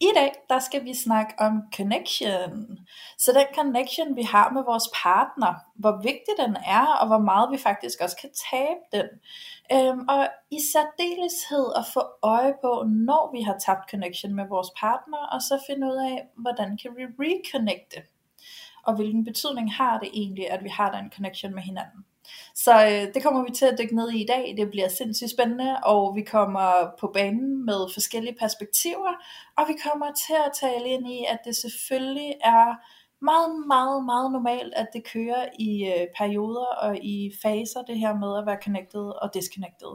I dag, der skal vi snakke om connection. Så den connection, vi har med vores partner, hvor vigtig den er, og hvor meget vi faktisk også kan tabe den. Øhm, og i særdeleshed at få øje på, når vi har tabt connection med vores partner, og så finde ud af, hvordan kan vi reconnecte. Og hvilken betydning har det egentlig, at vi har den connection med hinanden. Så øh, det kommer vi til at dykke ned i i dag. Det bliver sindssygt spændende, og vi kommer på banen med forskellige perspektiver, og vi kommer til at tale ind i, at det selvfølgelig er meget, meget, meget normalt, at det kører i øh, perioder og i faser, det her med at være connected og disconnected.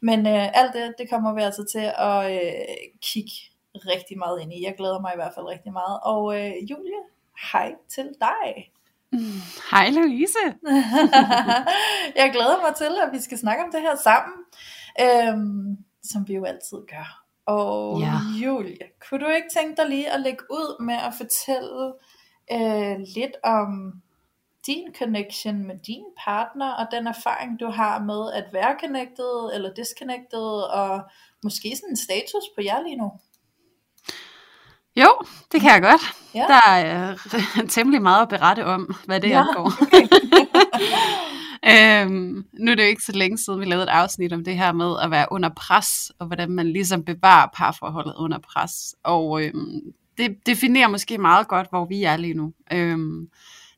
Men øh, alt det, det kommer vi altså til at øh, kigge rigtig meget ind i. Jeg glæder mig i hvert fald rigtig meget. Og øh, Julie, hej til dig. Mm, hej Louise. jeg glæder mig til, at vi skal snakke om det her sammen, øhm, som vi jo altid gør. Og ja. Julie, kunne du ikke tænke dig lige at lægge ud med at fortælle øh, lidt om din connection med din partner, og den erfaring, du har med at være connected eller disconnected, og måske sådan en status på jer lige nu? Jo, det kan jeg godt. Ja. Der er øh, temmelig meget at berette om, hvad det ja, angår. Okay. øhm, nu er det jo ikke så længe siden, vi lavede et afsnit om det her med at være under pres, og hvordan man ligesom bevarer parforholdet under pres. Og øhm, det definerer måske meget godt, hvor vi er lige nu. Øhm,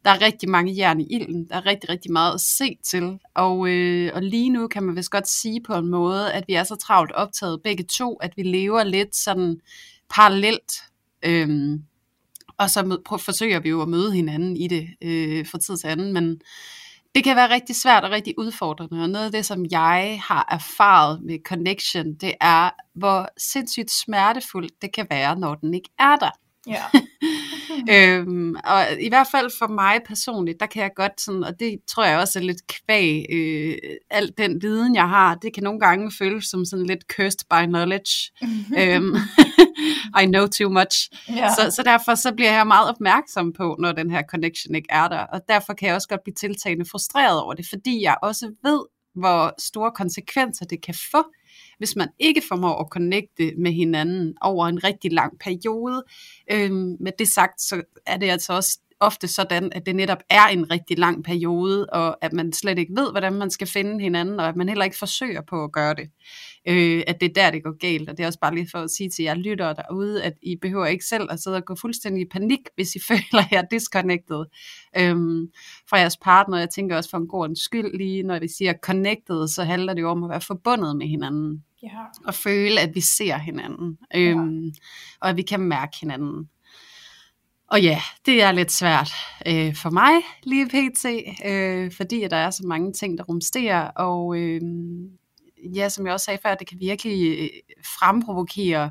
der er rigtig mange jern i ilden, der er rigtig, rigtig meget at se til, og, øh, og lige nu kan man vist godt sige på en måde, at vi er så travlt optaget begge to, at vi lever lidt sådan parallelt Øhm, og så mød, forsøger vi jo at møde hinanden i det øh, fra tid til anden, men det kan være rigtig svært og rigtig udfordrende, og noget af det, som jeg har erfaret med connection, det er, hvor sindssygt smertefuldt det kan være, når den ikke er der. Ja. øhm, og i hvert fald for mig personligt, der kan jeg godt sådan, og det tror jeg også er lidt kvæg, øh, al den viden jeg har, det kan nogle gange føles som sådan lidt cursed by knowledge. øhm, I know too much. Ja. Så, så derfor så bliver jeg meget opmærksom på, når den her connection ikke er der, og derfor kan jeg også godt blive tiltagende frustreret over det, fordi jeg også ved, hvor store konsekvenser det kan få, hvis man ikke formår at connecte med hinanden over en rigtig lang periode. Øhm, med det sagt, så er det altså også ofte sådan, at det netop er en rigtig lang periode, og at man slet ikke ved, hvordan man skal finde hinanden, og at man heller ikke forsøger på at gøre det. Øh, at det er der, det går galt, og det er også bare lige for at sige til jer lyttere derude, at I behøver ikke selv at sidde og gå fuldstændig i panik, hvis I føler jer disconnected øhm, fra jeres partner. Jeg tænker også for en god skyld lige, når vi siger connected, så handler det jo om at være forbundet med hinanden. Ja. Og føle, at vi ser hinanden. Øhm, ja. Og at vi kan mærke hinanden. Og ja, det er lidt svært øh, for mig lige pt, øh, fordi der er så mange ting, der rumsterer, og øh, ja, som jeg også sagde før, det kan virkelig øh, fremprovokere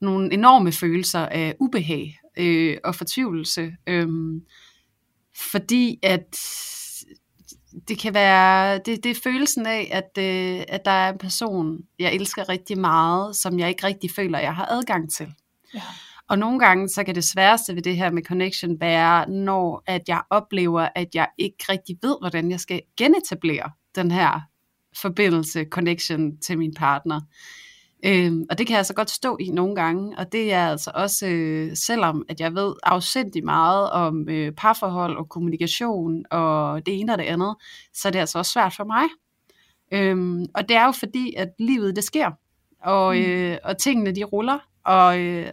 nogle enorme følelser af ubehag øh, og fortvivlelse, øh, fordi at det kan være, det, det er følelsen af, at, øh, at der er en person, jeg elsker rigtig meget, som jeg ikke rigtig føler, jeg har adgang til. Ja. Og nogle gange, så kan det sværeste ved det her med connection være, når at jeg oplever, at jeg ikke rigtig ved, hvordan jeg skal genetablere den her forbindelse, connection til min partner. Øhm, og det kan jeg altså godt stå i nogle gange, og det er altså også, øh, selvom at jeg ved afsindig meget om øh, parforhold og kommunikation og det ene og det andet, så er det altså også svært for mig. Øhm, og det er jo fordi, at livet det sker, og, mm. øh, og tingene de ruller, og, øh,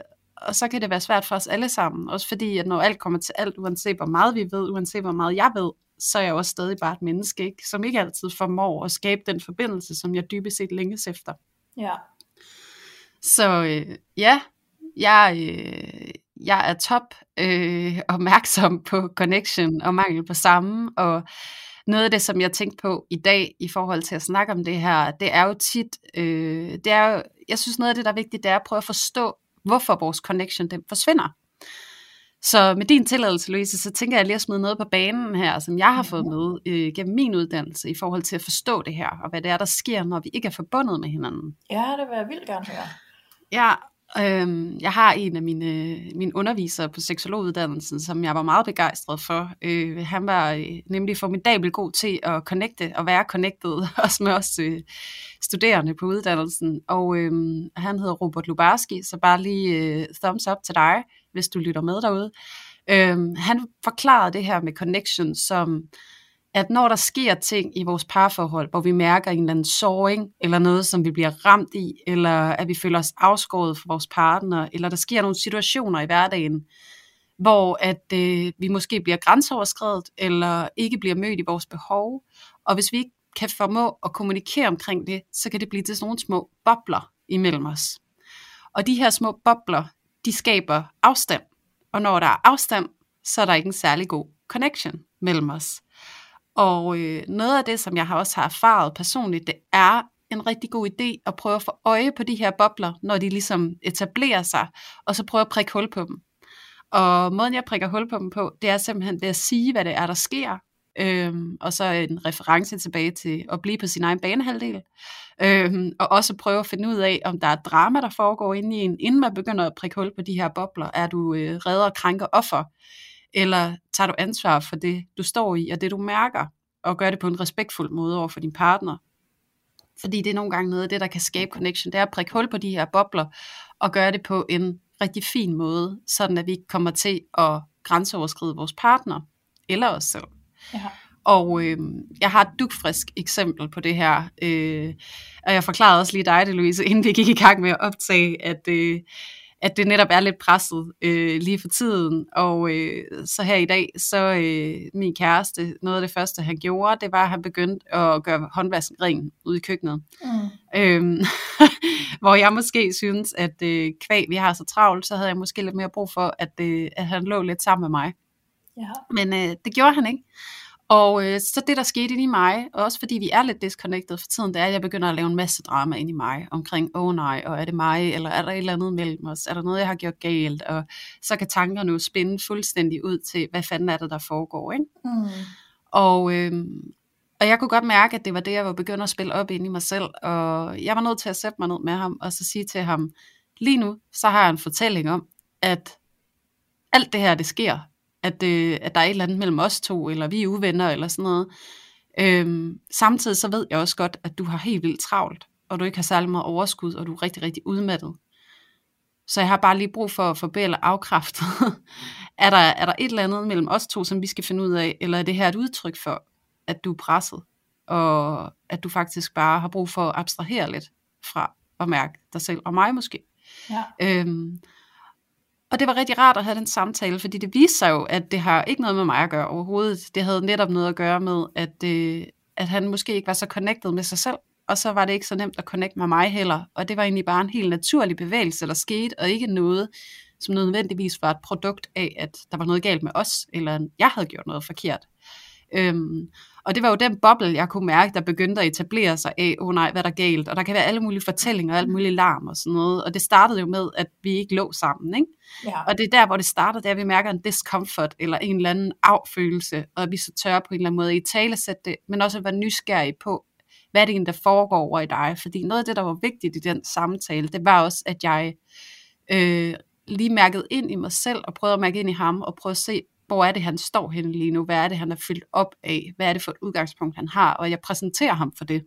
og så kan det være svært for os alle sammen, også fordi, at når alt kommer til alt, uanset hvor meget vi ved, uanset hvor meget jeg ved, så er jeg også stadig bare et menneske, ikke? som ikke altid formår at skabe den forbindelse, som jeg dybest set længes efter. Ja. Så øh, ja, jeg, øh, jeg er top øh, opmærksom på connection og mangel på samme, og noget af det, som jeg tænkte på i dag i forhold til at snakke om det her, det er jo tit, øh, det er jo, jeg synes noget af det, der er vigtigt, det er at prøve at forstå, hvorfor vores connection den forsvinder. Så med din tilladelse, Louise, så tænker jeg lige at smide noget på banen her, som jeg har fået med øh, gennem min uddannelse i forhold til at forstå det her, og hvad det er, der sker, når vi ikke er forbundet med hinanden. Ja, det vil jeg vildt gerne høre. Ja, Øhm, jeg har en af mine, mine undervisere på seksologuddannelsen, som jeg var meget begejstret for. Øh, han var øh, nemlig formidabel god til at connecte og være connected, også med os øh, studerende på uddannelsen. Og øh, han hedder Robert Lubarski, så bare lige øh, thumbs up til dig, hvis du lytter med derude. Øh, han forklarede det her med connection som at når der sker ting i vores parforhold, hvor vi mærker en eller anden såring, eller noget, som vi bliver ramt i, eller at vi føler os afskåret fra vores partner, eller der sker nogle situationer i hverdagen, hvor at øh, vi måske bliver grænseoverskredet, eller ikke bliver mødt i vores behov. Og hvis vi ikke kan formå at kommunikere omkring det, så kan det blive til sådan nogle små bobler imellem os. Og de her små bobler, de skaber afstand. Og når der er afstand, så er der ikke en særlig god connection mellem os. Og øh, noget af det, som jeg har også har erfaret personligt, det er en rigtig god idé at prøve at få øje på de her bobler, når de ligesom etablerer sig, og så prøve at prikke hul på dem. Og måden jeg prikker hul på dem på, det er simpelthen det at sige, hvad det er, der sker, øhm, og så en reference tilbage til at blive på sin egen banehalvdel, øhm, og også prøve at finde ud af, om der er drama, der foregår inde i en, inden man begynder at prikke hul på de her bobler. Er du øh, redder, krænker, offer? Eller tager du ansvar for det, du står i, og det du mærker, og gør det på en respektfuld måde over for din partner? Fordi det er nogle gange noget af det, der kan skabe connection, det er at prikke hul på de her bobler, og gøre det på en rigtig fin måde, sådan at vi ikke kommer til at grænseoverskride vores partner, eller os selv. Ja. Og øh, jeg har et dugfrisk eksempel på det her, øh, og jeg forklarede også lige dig det, Louise, inden vi gik i gang med at optage, at øh, at det netop er lidt presset øh, lige for tiden. Og øh, så her i dag, så øh, min kæreste, noget af det første han gjorde, det var, at han begyndte at gøre håndvasken ren ude i køkkenet. Mm. Øhm, hvor jeg måske synes, at øh, kvæg, vi har så travlt, så havde jeg måske lidt mere brug for, at, øh, at han lå lidt sammen med mig. Ja. Men øh, det gjorde han ikke. Og øh, så det, der skete ind i mig, også fordi vi er lidt disconnected for tiden, det er, at jeg begynder at lave en masse drama ind i mig, omkring, åh oh, nej, og er det mig, eller er der et eller andet mellem os, er der noget, jeg har gjort galt, og så kan tankerne jo spænde fuldstændig ud til, hvad fanden er det, der foregår, ikke? Mm. Og, øh, og jeg kunne godt mærke, at det var det, jeg var begyndt at spille op ind i mig selv, og jeg var nødt til at sætte mig ned med ham, og så sige til ham, lige nu, så har jeg en fortælling om, at alt det her, det sker, at, øh, at der er et eller andet mellem os to, eller vi er uvenner, eller sådan noget. Øhm, samtidig så ved jeg også godt, at du har helt vildt travlt, og du ikke har særlig meget overskud, og du er rigtig, rigtig udmattet. Så jeg har bare lige brug for at få eller afkræftet. er, der, er der et eller andet mellem os to, som vi skal finde ud af, eller er det her et udtryk for, at du er presset, og at du faktisk bare har brug for at abstrahere lidt fra at mærke dig selv, og mig måske. Ja. Øhm, og det var rigtig rart at have den samtale, fordi det viste sig jo, at det har ikke noget med mig at gøre overhovedet. Det havde netop noget at gøre med, at, øh, at han måske ikke var så connected med sig selv, og så var det ikke så nemt at connecte med mig heller. Og det var egentlig bare en helt naturlig bevægelse, der skete, og ikke noget, som nødvendigvis var et produkt af, at der var noget galt med os, eller jeg havde gjort noget forkert. Øhm, og det var jo den boble, jeg kunne mærke, der begyndte at etablere sig af, åh oh nej, hvad er der galt? Og der kan være alle mulige fortællinger, alt muligt larm og sådan noget. Og det startede jo med, at vi ikke lå sammen. Ikke? Ja. Og det er der, hvor det startede, der vi mærker en discomfort, eller en eller anden affølelse, og at vi så tør på en eller anden måde i tale sætte det, men også at være nysgerrig på, hvad er det egentlig, der foregår over i dig? Fordi noget af det, der var vigtigt i den samtale, det var også, at jeg øh, lige mærkede ind i mig selv, og prøvede at mærke ind i ham, og prøvede at se, hvor er det, han står henne lige nu, hvad er det, han er fyldt op af, hvad er det for et udgangspunkt, han har, og jeg præsenterer ham for det,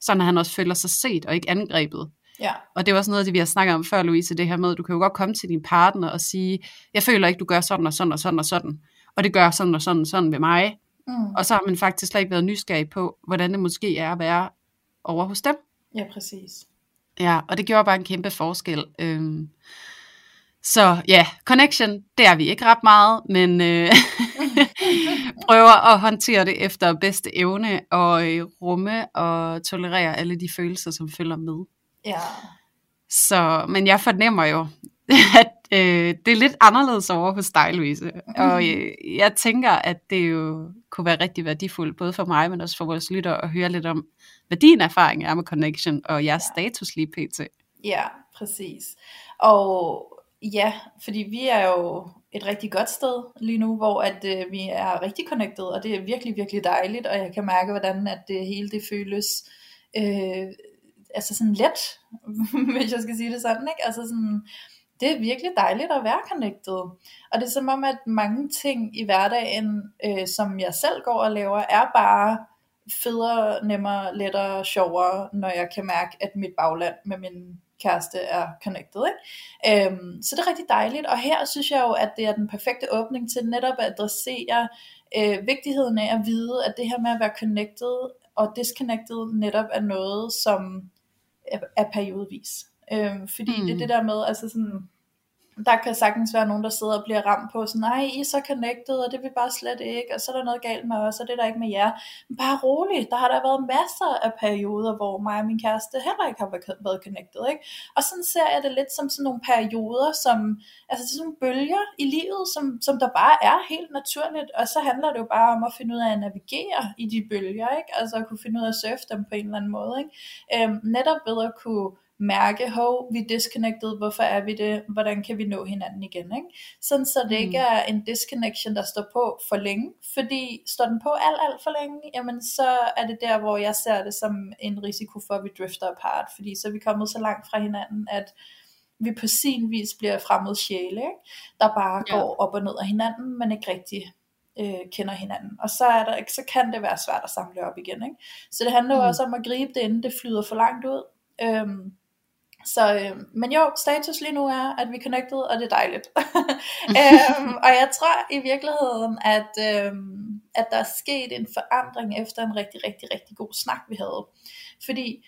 så han også føler sig set og ikke angrebet. Ja. Og det er også noget af det, vi har snakket om før, Louise, det her med, at du kan jo godt komme til din partner og sige, jeg føler ikke, du gør sådan og sådan og sådan og sådan, og det gør sådan og sådan og sådan ved mig. Mm. Og så har man faktisk slet ikke været nysgerrig på, hvordan det måske er at være over hos dem. Ja, præcis. Ja, og det gjorde bare en kæmpe forskel. Øhm, så ja, connection, det er vi ikke ret meget, men øh, prøver at håndtere det efter bedste evne og øh, rumme og tolerere alle de følelser, som følger med. Ja. Så, men jeg fornemmer jo, at øh, det er lidt anderledes over hos dig, Louise. Og øh, jeg tænker, at det jo kunne være rigtig værdifuldt, både for mig, men også for vores lytter, at høre lidt om, hvad din erfaring er med connection og jeres ja. status lige pt. Ja, præcis. Og Ja, fordi vi er jo et rigtig godt sted lige nu, hvor at øh, vi er rigtig connected, og det er virkelig, virkelig dejligt, og jeg kan mærke, hvordan at det hele det føles øh, altså sådan let, hvis jeg skal sige det sådan, ikke? Altså sådan, det er virkelig dejligt at være connected. Og det er som om, at mange ting i hverdagen, øh, som jeg selv går og laver, er bare federe, nemmere, lettere, sjovere, når jeg kan mærke, at mit bagland med min kæreste er connected. Ikke? Øhm, så det er rigtig dejligt, og her synes jeg jo, at det er den perfekte åbning til netop at adressere øh, vigtigheden af at vide, at det her med at være connected og disconnected netop er noget, som er, er periodvis. Øhm, fordi mm. det er det der med, altså sådan, der kan sagtens være nogen, der sidder og bliver ramt på sådan, nej, I er så connected, og det vil bare slet ikke, og så er der noget galt med os, og det er der ikke med jer. Men bare roligt, der har der været masser af perioder, hvor mig og min kæreste heller ikke har været connected, ikke? Og sådan ser jeg det lidt som sådan nogle perioder, som, altså sådan nogle bølger i livet, som, som der bare er helt naturligt, og så handler det jo bare om at finde ud af at navigere i de bølger, ikke? Altså at kunne finde ud af at surfe dem på en eller anden måde, ikke? Øhm, netop ved at kunne mærke, hov, vi er disconnected, hvorfor er vi det, hvordan kan vi nå hinanden igen, ikke? Sådan så det mm. ikke er en disconnection, der står på for længe, fordi står den på alt, alt for længe, jamen så er det der, hvor jeg ser det som en risiko for, at vi drifter apart, fordi så er vi kommet så langt fra hinanden, at vi på sin vis bliver fremmede sjæle, ikke? der bare ja. går op og ned af hinanden, men ikke rigtig øh, kender hinanden. Og så, er der, så kan det være svært at samle op igen. Ikke? Så det handler mm. også om at gribe det, inden det flyder for langt ud. Øhm, så, øh, men jo, status lige nu er, at vi er connected, og det er dejligt. øhm, og jeg tror i virkeligheden, at, øhm, at der er sket en forandring efter en rigtig, rigtig, rigtig god snak, vi havde. Fordi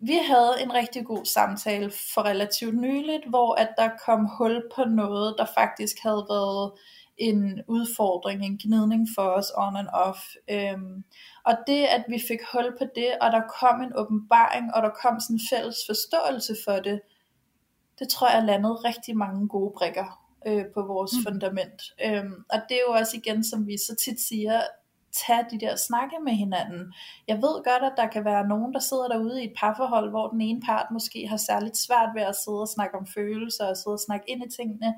vi havde en rigtig god samtale for relativt nyligt, hvor at der kom hul på noget, der faktisk havde været en udfordring, en gnidning for os on and off. Øhm, og det, at vi fik hul på det, og der kom en åbenbaring, og der kom sådan en fælles forståelse for det, det tror jeg landede rigtig mange gode brikker øh, på vores mm. fundament. Øhm, og det er jo også igen, som vi så tit siger, tage de der snakke med hinanden. Jeg ved godt, at der kan være nogen, der sidder derude i et parforhold, hvor den ene part måske har særligt svært ved at sidde og snakke om følelser og sidde og snakke ind i tingene.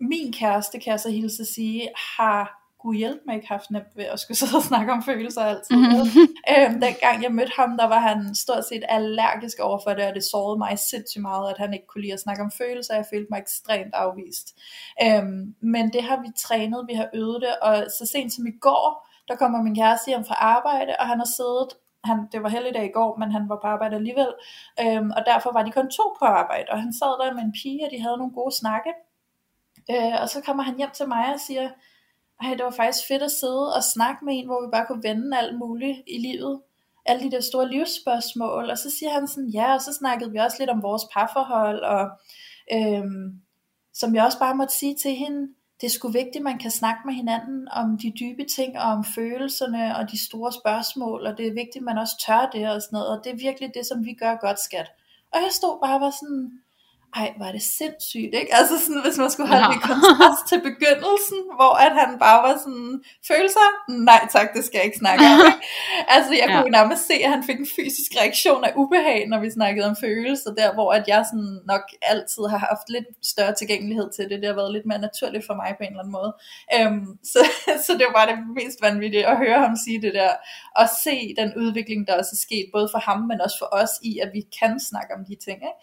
Min kæreste, kan jeg så hilse at sige, har Gud hjælp mig ikke haft nemt ved at skulle sidde og snakke om følelser altid. Mm-hmm. Øhm, dengang jeg mødte ham, der var han stort set allergisk over for det, og det sårede mig sindssygt meget, at han ikke kunne lide at snakke om følelser. Jeg følte mig ekstremt afvist. Øhm, men det har vi trænet, vi har øvet det, og så sent som i går, der kommer min kæreste hjem fra arbejde, og han har siddet han, det var heldigdag i går, men han var på arbejde alligevel, øhm, og derfor var de kun to på arbejde, og han sad der med en pige, og de havde nogle gode snakke, øh, og så kommer han hjem til mig og siger, ej, det var faktisk fedt at sidde og snakke med en, hvor vi bare kunne vende alt muligt i livet. Alle de der store livsspørgsmål. Og så siger han sådan, ja, og så snakkede vi også lidt om vores parforhold. Og øhm, som jeg også bare måtte sige til hende, det er sgu vigtigt, at man kan snakke med hinanden om de dybe ting, og om følelserne, og de store spørgsmål, og det er vigtigt, at man også tør det og sådan noget, og det er virkelig det, som vi gør godt, skat. Og jeg stod bare og var sådan, ej, var det sindssygt, ikke? Altså sådan, hvis man skulle have ja. det kontrast til begyndelsen, hvor at han bare var sådan, følelser? Nej tak, det skal jeg ikke snakke om. Altså jeg ja. kunne nærmest se, at han fik en fysisk reaktion af ubehag, når vi snakkede om følelser, der hvor at jeg sådan nok altid har haft lidt større tilgængelighed til det. Det har været lidt mere naturligt for mig på en eller anden måde. Øhm, så, så det var det mest vanvittige at høre ham sige det der, og se den udvikling, der også er sket, både for ham, men også for os i, at vi kan snakke om de ting. Ikke?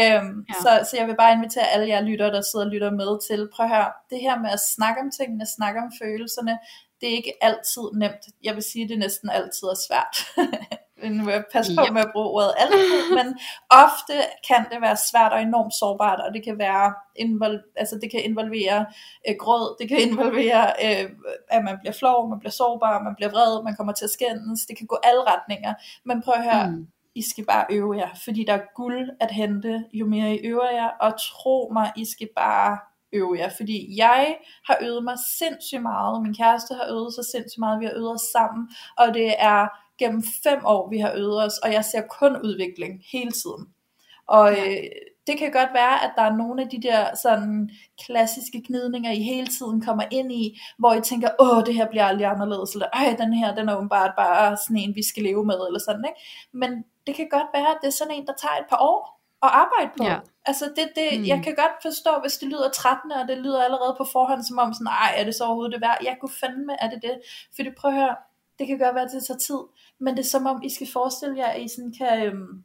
Øhm, ja. Så så, så jeg vil bare invitere alle jer lyttere, der sidder og lytter med til, prøv at høre, det her med at snakke om tingene, snakke om følelserne, det er ikke altid nemt. Jeg vil sige, det er næsten altid er svært. nu vil jeg passe på yep. med at bruge ordet altid, men ofte kan det være svært og enormt sårbart, og det kan være invol- altså det kan involvere øh, gråd, det kan involvere, øh, at man bliver flov, man bliver sårbar, man bliver vred, man kommer til at skændes, det kan gå alle retninger, men prøv at høre, mm i skal bare øve jer, fordi der er guld at hente, jo mere I øver jer, og tro mig, I skal bare øve jer, fordi jeg har øvet mig sindssygt meget, min kæreste har øvet sig sindssygt meget, vi har øvet os sammen, og det er gennem fem år, vi har øvet os, og jeg ser kun udvikling hele tiden. Og øh, det kan godt være, at der er nogle af de der sådan klassiske gnidninger, I hele tiden kommer ind i, hvor I tænker, åh, det her bliver aldrig anderledes, eller ej, den her, den er åbenbart bare sådan en, vi skal leve med, eller sådan, ikke? Men det kan godt være, at det er sådan en, der tager et par år at arbejde på. Ja. Altså det, det, mm. jeg kan godt forstå, hvis det lyder trættende, og det lyder allerede på forhånd, som om sådan, ej, er det så overhovedet det værd? Jeg kunne fandme, er det det? Fordi prøv at høre, det kan godt være, at det tager tid, men det er som om, I skal forestille jer, at I sådan kan øhm,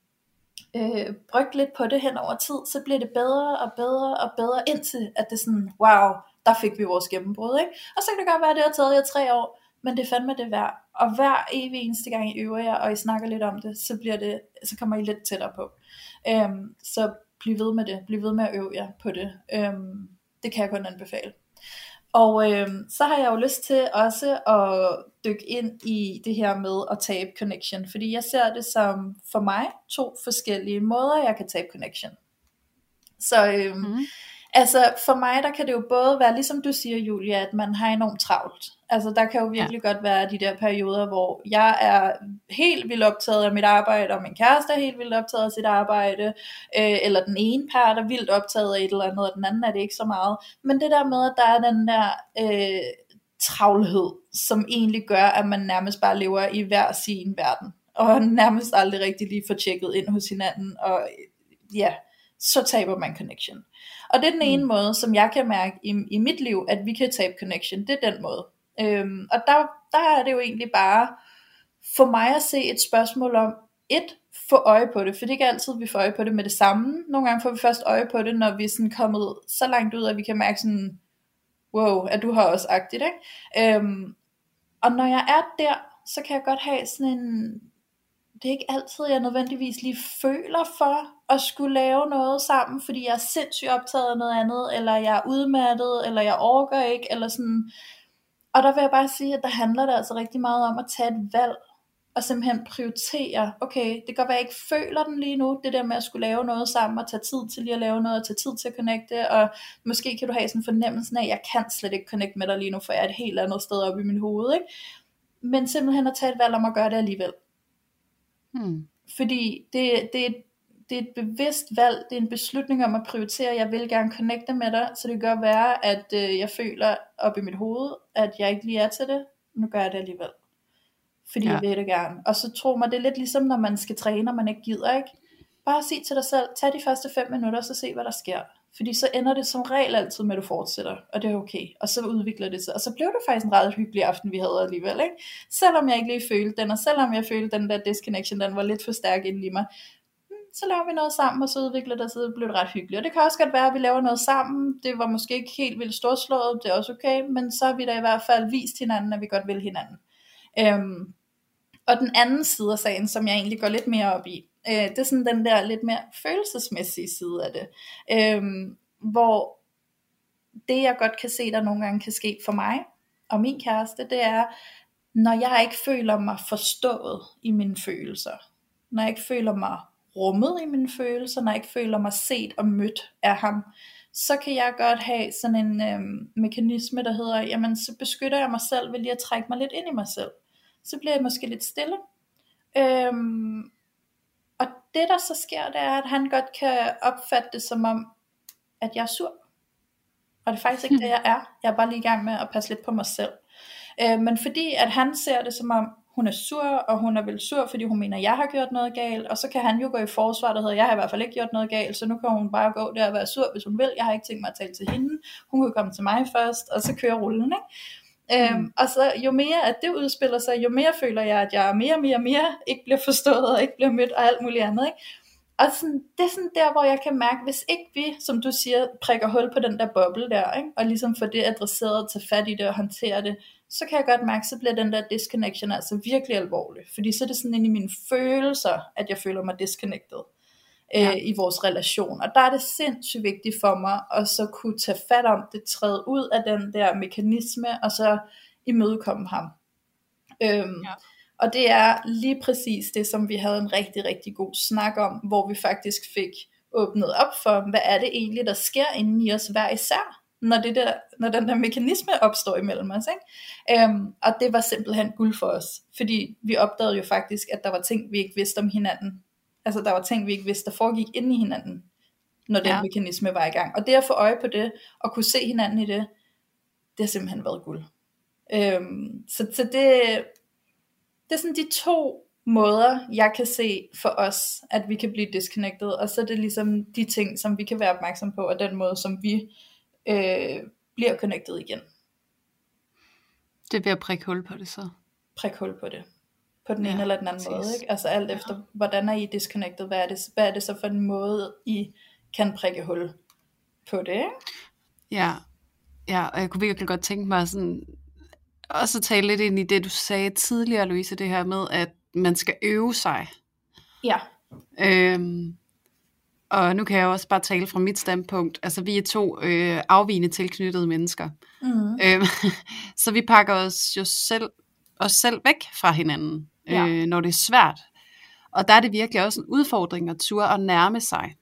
øh, brygge lidt på det hen over tid, så bliver det bedre og bedre og bedre, indtil at det er sådan, wow, der fik vi vores gennembrud, ikke? Og så kan det godt være, at det har taget jer tre år, men det er fandme det værd. Og hver evig eneste gang I øver jer, og I snakker lidt om det, så, bliver det, så kommer I lidt tættere på. Øhm, så bliv ved med det. Bliv ved med at øve jer på det. Øhm, det kan jeg kun anbefale. Og øhm, så har jeg jo lyst til også at dykke ind i det her med at tabe connection, fordi jeg ser det som for mig to forskellige måder, jeg kan tabe connection. Så øhm, mm. Altså for mig, der kan det jo både være, ligesom du siger, Julia, at man har enormt travlt. Altså der kan jo virkelig ja. godt være de der perioder, hvor jeg er helt vildt optaget af mit arbejde, og min kæreste er helt vildt optaget af sit arbejde, øh, eller den ene part er vildt optaget af et eller andet, og den anden er det ikke så meget. Men det der med, at der er den der øh, travlhed, som egentlig gør, at man nærmest bare lever i hver sin verden, og nærmest aldrig rigtig lige får tjekket ind hos hinanden, og ja, så taber man connection. Og det er den ene mm. måde, som jeg kan mærke i, i mit liv, at vi kan tabe connection. Det er den måde. Øhm, og der, der er det jo egentlig bare for mig at se et spørgsmål om, et, få øje på det, for det er ikke altid, vi får øje på det med det samme. Nogle gange får vi først øje på det, når vi er sådan kommet så langt ud, at vi kan mærke sådan, wow, at du har også agtigt, ikke? Øhm, og når jeg er der, så kan jeg godt have sådan en det er ikke altid, jeg nødvendigvis lige føler for at skulle lave noget sammen, fordi jeg er sindssygt optaget af noget andet, eller jeg er udmattet, eller jeg orker ikke, eller sådan. Og der vil jeg bare sige, at der handler det altså rigtig meget om at tage et valg, og simpelthen prioritere, okay, det kan godt være, at jeg ikke føler den lige nu, det der med at skulle lave noget sammen, og tage tid til lige at lave noget, og tage tid til at connecte, og måske kan du have sådan en fornemmelse af, at jeg kan slet ikke connecte med dig lige nu, for jeg er et helt andet sted oppe i min hoved, ikke? Men simpelthen at tage et valg om at gøre det alligevel. Hmm. Fordi det, det, det er et bevidst valg, det er en beslutning om at prioritere, jeg vil gerne connecte med dig, så det kan godt være, at øh, jeg føler op i mit hoved, at jeg ikke lige er til det, nu gør jeg det alligevel. Fordi ja. jeg vil det gerne. Og så tror mig, det er lidt ligesom, når man skal træne, og man ikke gider, ikke? Bare sig til dig selv, tag de første 5 minutter, så se hvad der sker. Fordi så ender det som regel altid med, at du fortsætter, og det er okay. Og så udvikler det sig. Og så blev det faktisk en ret hyggelig aften, vi havde alligevel. Ikke? Selvom jeg ikke lige følte den, og selvom jeg følte den der disconnection, den var lidt for stærk inde i mig, hmm, så laver vi noget sammen, og så udvikler det sig, og det blev det ret hyggeligt. Og det kan også godt være, at vi laver noget sammen. Det var måske ikke helt vildt storslået, det er også okay, men så har vi da i hvert fald vist hinanden, at vi godt vil hinanden. Øhm, og den anden side af sagen, som jeg egentlig går lidt mere op i, Øh, det er sådan den der lidt mere følelsesmæssige side af det. Øh, hvor det jeg godt kan se, der nogle gange kan ske for mig og min kæreste, det er, når jeg ikke føler mig forstået i mine følelser. Når jeg ikke føler mig rummet i mine følelser, når jeg ikke føler mig set og mødt af ham, så kan jeg godt have sådan en øhm, mekanisme, der hedder, jamen så beskytter jeg mig selv ved lige at trække mig lidt ind i mig selv. Så bliver jeg måske lidt stille. Øhm, og det der så sker, det er, at han godt kan opfatte det som om, at jeg er sur. Og det er faktisk ikke det, jeg er. Jeg er bare lige i gang med at passe lidt på mig selv. Øh, men fordi at han ser det som om, hun er sur, og hun er vel sur, fordi hun mener, at jeg har gjort noget galt, og så kan han jo gå i forsvar, der hedder, jeg har i hvert fald ikke gjort noget galt, så nu kan hun bare gå der og være sur, hvis hun vil, jeg har ikke tænkt mig at tale til hende, hun kan komme til mig først, og så kører rullen, ikke? Øhm, mm. og så jo mere at det udspiller sig, jo mere føler jeg, at jeg er mere, mere, mere ikke bliver forstået og ikke bliver mødt og alt muligt andet. Ikke? Og sådan, det er sådan der, hvor jeg kan mærke, hvis ikke vi, som du siger, prikker hul på den der boble der, ikke? og ligesom får det adresseret, tage fat i det og håndtere det, så kan jeg godt mærke, så bliver den der disconnection altså virkelig alvorlig. Fordi så er det sådan ind i mine følelser, at jeg føler mig disconnected ja. øh, i vores relation. Og der er det sindssygt vigtigt for mig at så kunne tage fat om det, træde ud af den der mekanisme, og så imødekomme ham. Øhm, ja. Og det er lige præcis det, som vi havde en rigtig, rigtig god snak om, hvor vi faktisk fik åbnet op for, hvad er det egentlig, der sker inden i os hver især, når, det der, når den der mekanisme opstår imellem os. Ikke? Øhm, og det var simpelthen guld for os, fordi vi opdagede jo faktisk, at der var ting, vi ikke vidste om hinanden, Altså der var ting, vi ikke vidste, der foregik inde i hinanden, når den ja. mekanisme var i gang. Og det at få øje på det, og kunne se hinanden i det, det har simpelthen været guld. Øhm, så, så det, det er sådan de to måder, jeg kan se for os, at vi kan blive disconnected, og så er det ligesom de ting, som vi kan være opmærksom på, og den måde, som vi øh, bliver connected igen. Det er ved at prikke hul på det så. Prik hul på det. På den Ja, ene eller den anden præcis. måde. Ikke? Altså alt efter, hvordan er I disconnected? Hvad er, det, hvad er det så for en måde, I kan prikke hul på det? Ikke? Ja, ja, og jeg kunne virkelig godt tænke mig sådan, også at tale lidt ind i det, du sagde tidligere, Louise, det her med, at man skal øve sig. Ja. Øhm, og nu kan jeg også bare tale fra mit standpunkt. Altså, vi er to øh, afvigende tilknyttede mennesker. Mm. Øhm, så vi pakker os jo selv, os selv væk fra hinanden, Ja. øh, når det er svært. Og der er det virkelig også en udfordring at ture og nærme sig.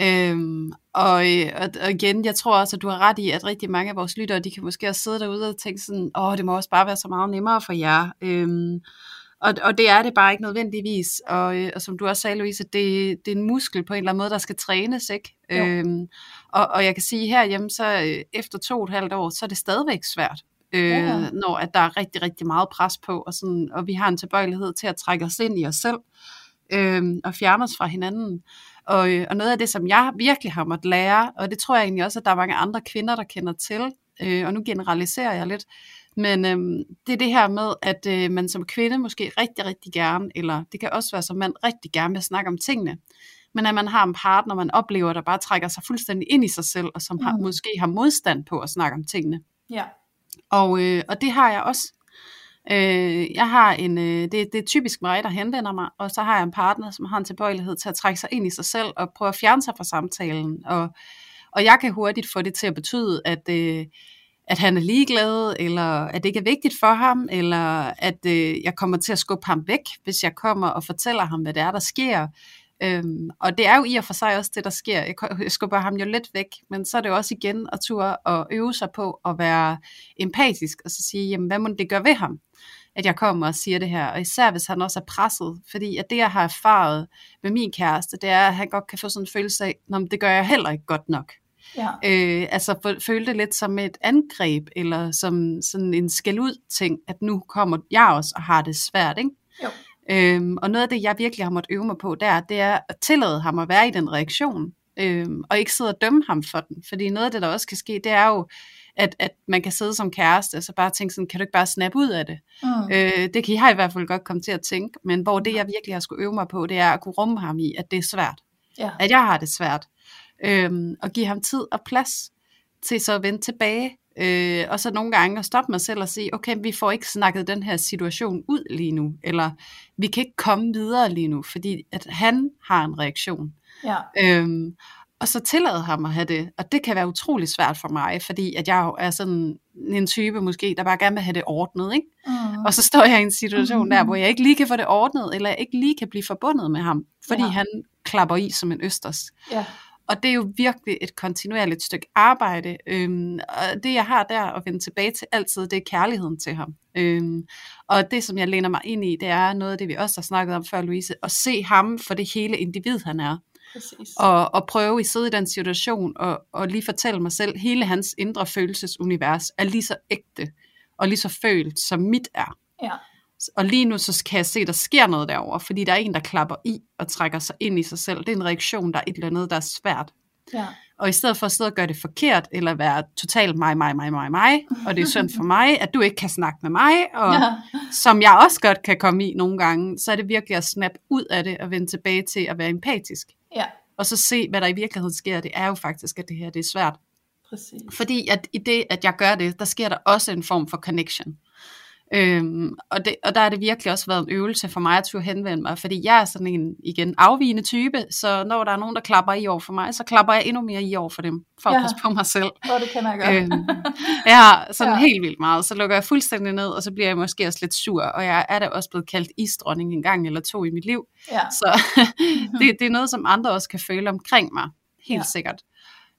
Øhm, og, øh, og, og igen, jeg tror også, at du har ret i, at rigtig mange af vores lyttere, de kan måske også sidde derude og tænke sådan, åh, det må også bare være så meget nemmere for jer. Øhm, og, og det er det bare ikke nødvendigvis. Og, øh, og som du også sagde, Louise, det, det er en muskel på en eller anden måde, der skal trænes, ikke? Jo. Øhm, og, og jeg kan sige herhjemme, så øh, efter to og et halvt år, så er det stadigvæk svært. Øh, Ja. når at der er rigtig, rigtig meget pres på, og, sådan, og vi har en tilbøjelighed til at trække os ind i os selv, øh, og fjerne os fra hinanden. Og, øh, og noget af det, som jeg virkelig har måttet lære, og det tror jeg egentlig også, at der er mange andre kvinder, der kender til, øh, og nu generaliserer jeg lidt, men øh, det er det her med, at øh, man som kvinde måske rigtig, rigtig gerne, eller det kan også være som mand, rigtig gerne vil snakke om tingene, men at man har en partner, man oplever, der bare trækker sig fuldstændig ind i sig selv, og som har, Mm. måske har modstand på at snakke om tingene. Ja. Og, øh, og det har jeg også. Øh, jeg har en, øh, det, det er typisk mig, der henvender mig, og så har jeg en partner, som har en tilbøjelighed til at trække sig ind i sig selv og prøve at fjerne sig fra samtalen. Og, og jeg kan hurtigt få det til at betyde, at, øh, at han er ligeglad, eller at det ikke er vigtigt for ham, eller at øh, jeg kommer til at skubbe ham væk, hvis jeg kommer og fortæller ham, hvad det er, der sker. Øhm, og det er jo i og for sig også det, der sker. Jeg, jeg skubber ham jo lidt væk, men så er det jo også igen at ture og øve sig på at være empatisk, og så sige, jamen hvad må det gøre ved ham, at jeg kommer og siger det her, og især hvis han også er presset, fordi at det jeg har erfaret med min kæreste, det er, at han godt kan få sådan en følelse af, "Nå, det gør jeg heller ikke godt nok. Ja. Øh, altså føle det lidt som et angreb, eller som sådan en skæld ud ting, at nu kommer jeg også og har det svært, ikke? Jo. Øhm, og noget af det, jeg virkelig har måttet øve mig på, der, det er at tillade ham at være i den reaktion, øhm, og ikke sidde og dømme ham for den. Fordi noget af det, der også kan ske, det er jo, at, at man kan sidde som kæreste, og så bare tænke sådan, kan du ikke bare snappe ud af det? Mm. Øh, det kan jeg i hvert fald godt komme til at tænke, men hvor det, jeg virkelig har skulle øve mig på, det er at kunne rumme ham i, at det er svært ja. at jeg har det svært. Øhm, og give ham tid og plads til så at vende tilbage. Øh, og så nogle gange at stoppe mig selv og sige, okay, vi får ikke snakket den her situation ud lige nu, eller vi kan ikke komme videre lige nu, fordi at han har en reaktion. Ja. Øhm, og så tillade ham at have det, og det kan være utrolig svært for mig, fordi at jeg er sådan en type måske, der bare gerne vil have det ordnet, ikke? Mm. Og så står jeg i en situation der, hvor jeg ikke lige kan få det ordnet, eller jeg ikke lige kan blive forbundet med ham, fordi Ja. han klapper i som en østers. Ja. Og det er jo virkelig et kontinuerligt stykke arbejde. Øhm, og det jeg har der at vende tilbage til altid, det er kærligheden til ham. Øhm, og det som jeg læner mig ind i, det er noget af det vi også har snakket om før Louise, at se ham for det hele individ han er. Præcis. Og, og prøve at sidde i den situation og, og lige fortælle mig selv, hele hans indre følelsesunivers er lige så ægte og lige så følt som mit er. Ja. Og lige nu så kan jeg se, at der sker noget derovre, fordi der er en, der klapper i og trækker sig ind i sig selv. Det er en reaktion, der er et eller andet, der er svært. Ja. Og i stedet for at sidde og gøre det forkert, eller være totalt mig, mig, mig, mig, mig, og det er synd for mig, at du ikke kan snakke med mig, og Ja. som jeg også godt kan komme i nogle gange, så er det virkelig at snappe ud af det og vende tilbage til at være empatisk. Ja. Og så se, hvad der i virkeligheden sker. Det er jo faktisk, at det her det er svært. Præcis. Fordi at i det, at jeg gør det, der sker der også en form for connection. Øhm, og, det, og der har det virkelig også været en øvelse for mig at turde henvende mig, fordi jeg er sådan en, igen, afvigende type, så når der er nogen, der klapper i over for mig, så klapper jeg endnu mere i over for dem, for at Ja. passe på mig selv. Hvor det kan jeg godt. Øhm, ja, sådan Ja. helt vildt meget. Så lukker jeg fuldstændig ned, og så bliver jeg måske også lidt sur, og jeg er da også blevet kaldt isdronning en gang eller to i mit liv. ja. Så det, det er noget, som andre også kan føle omkring mig, helt ja. sikkert.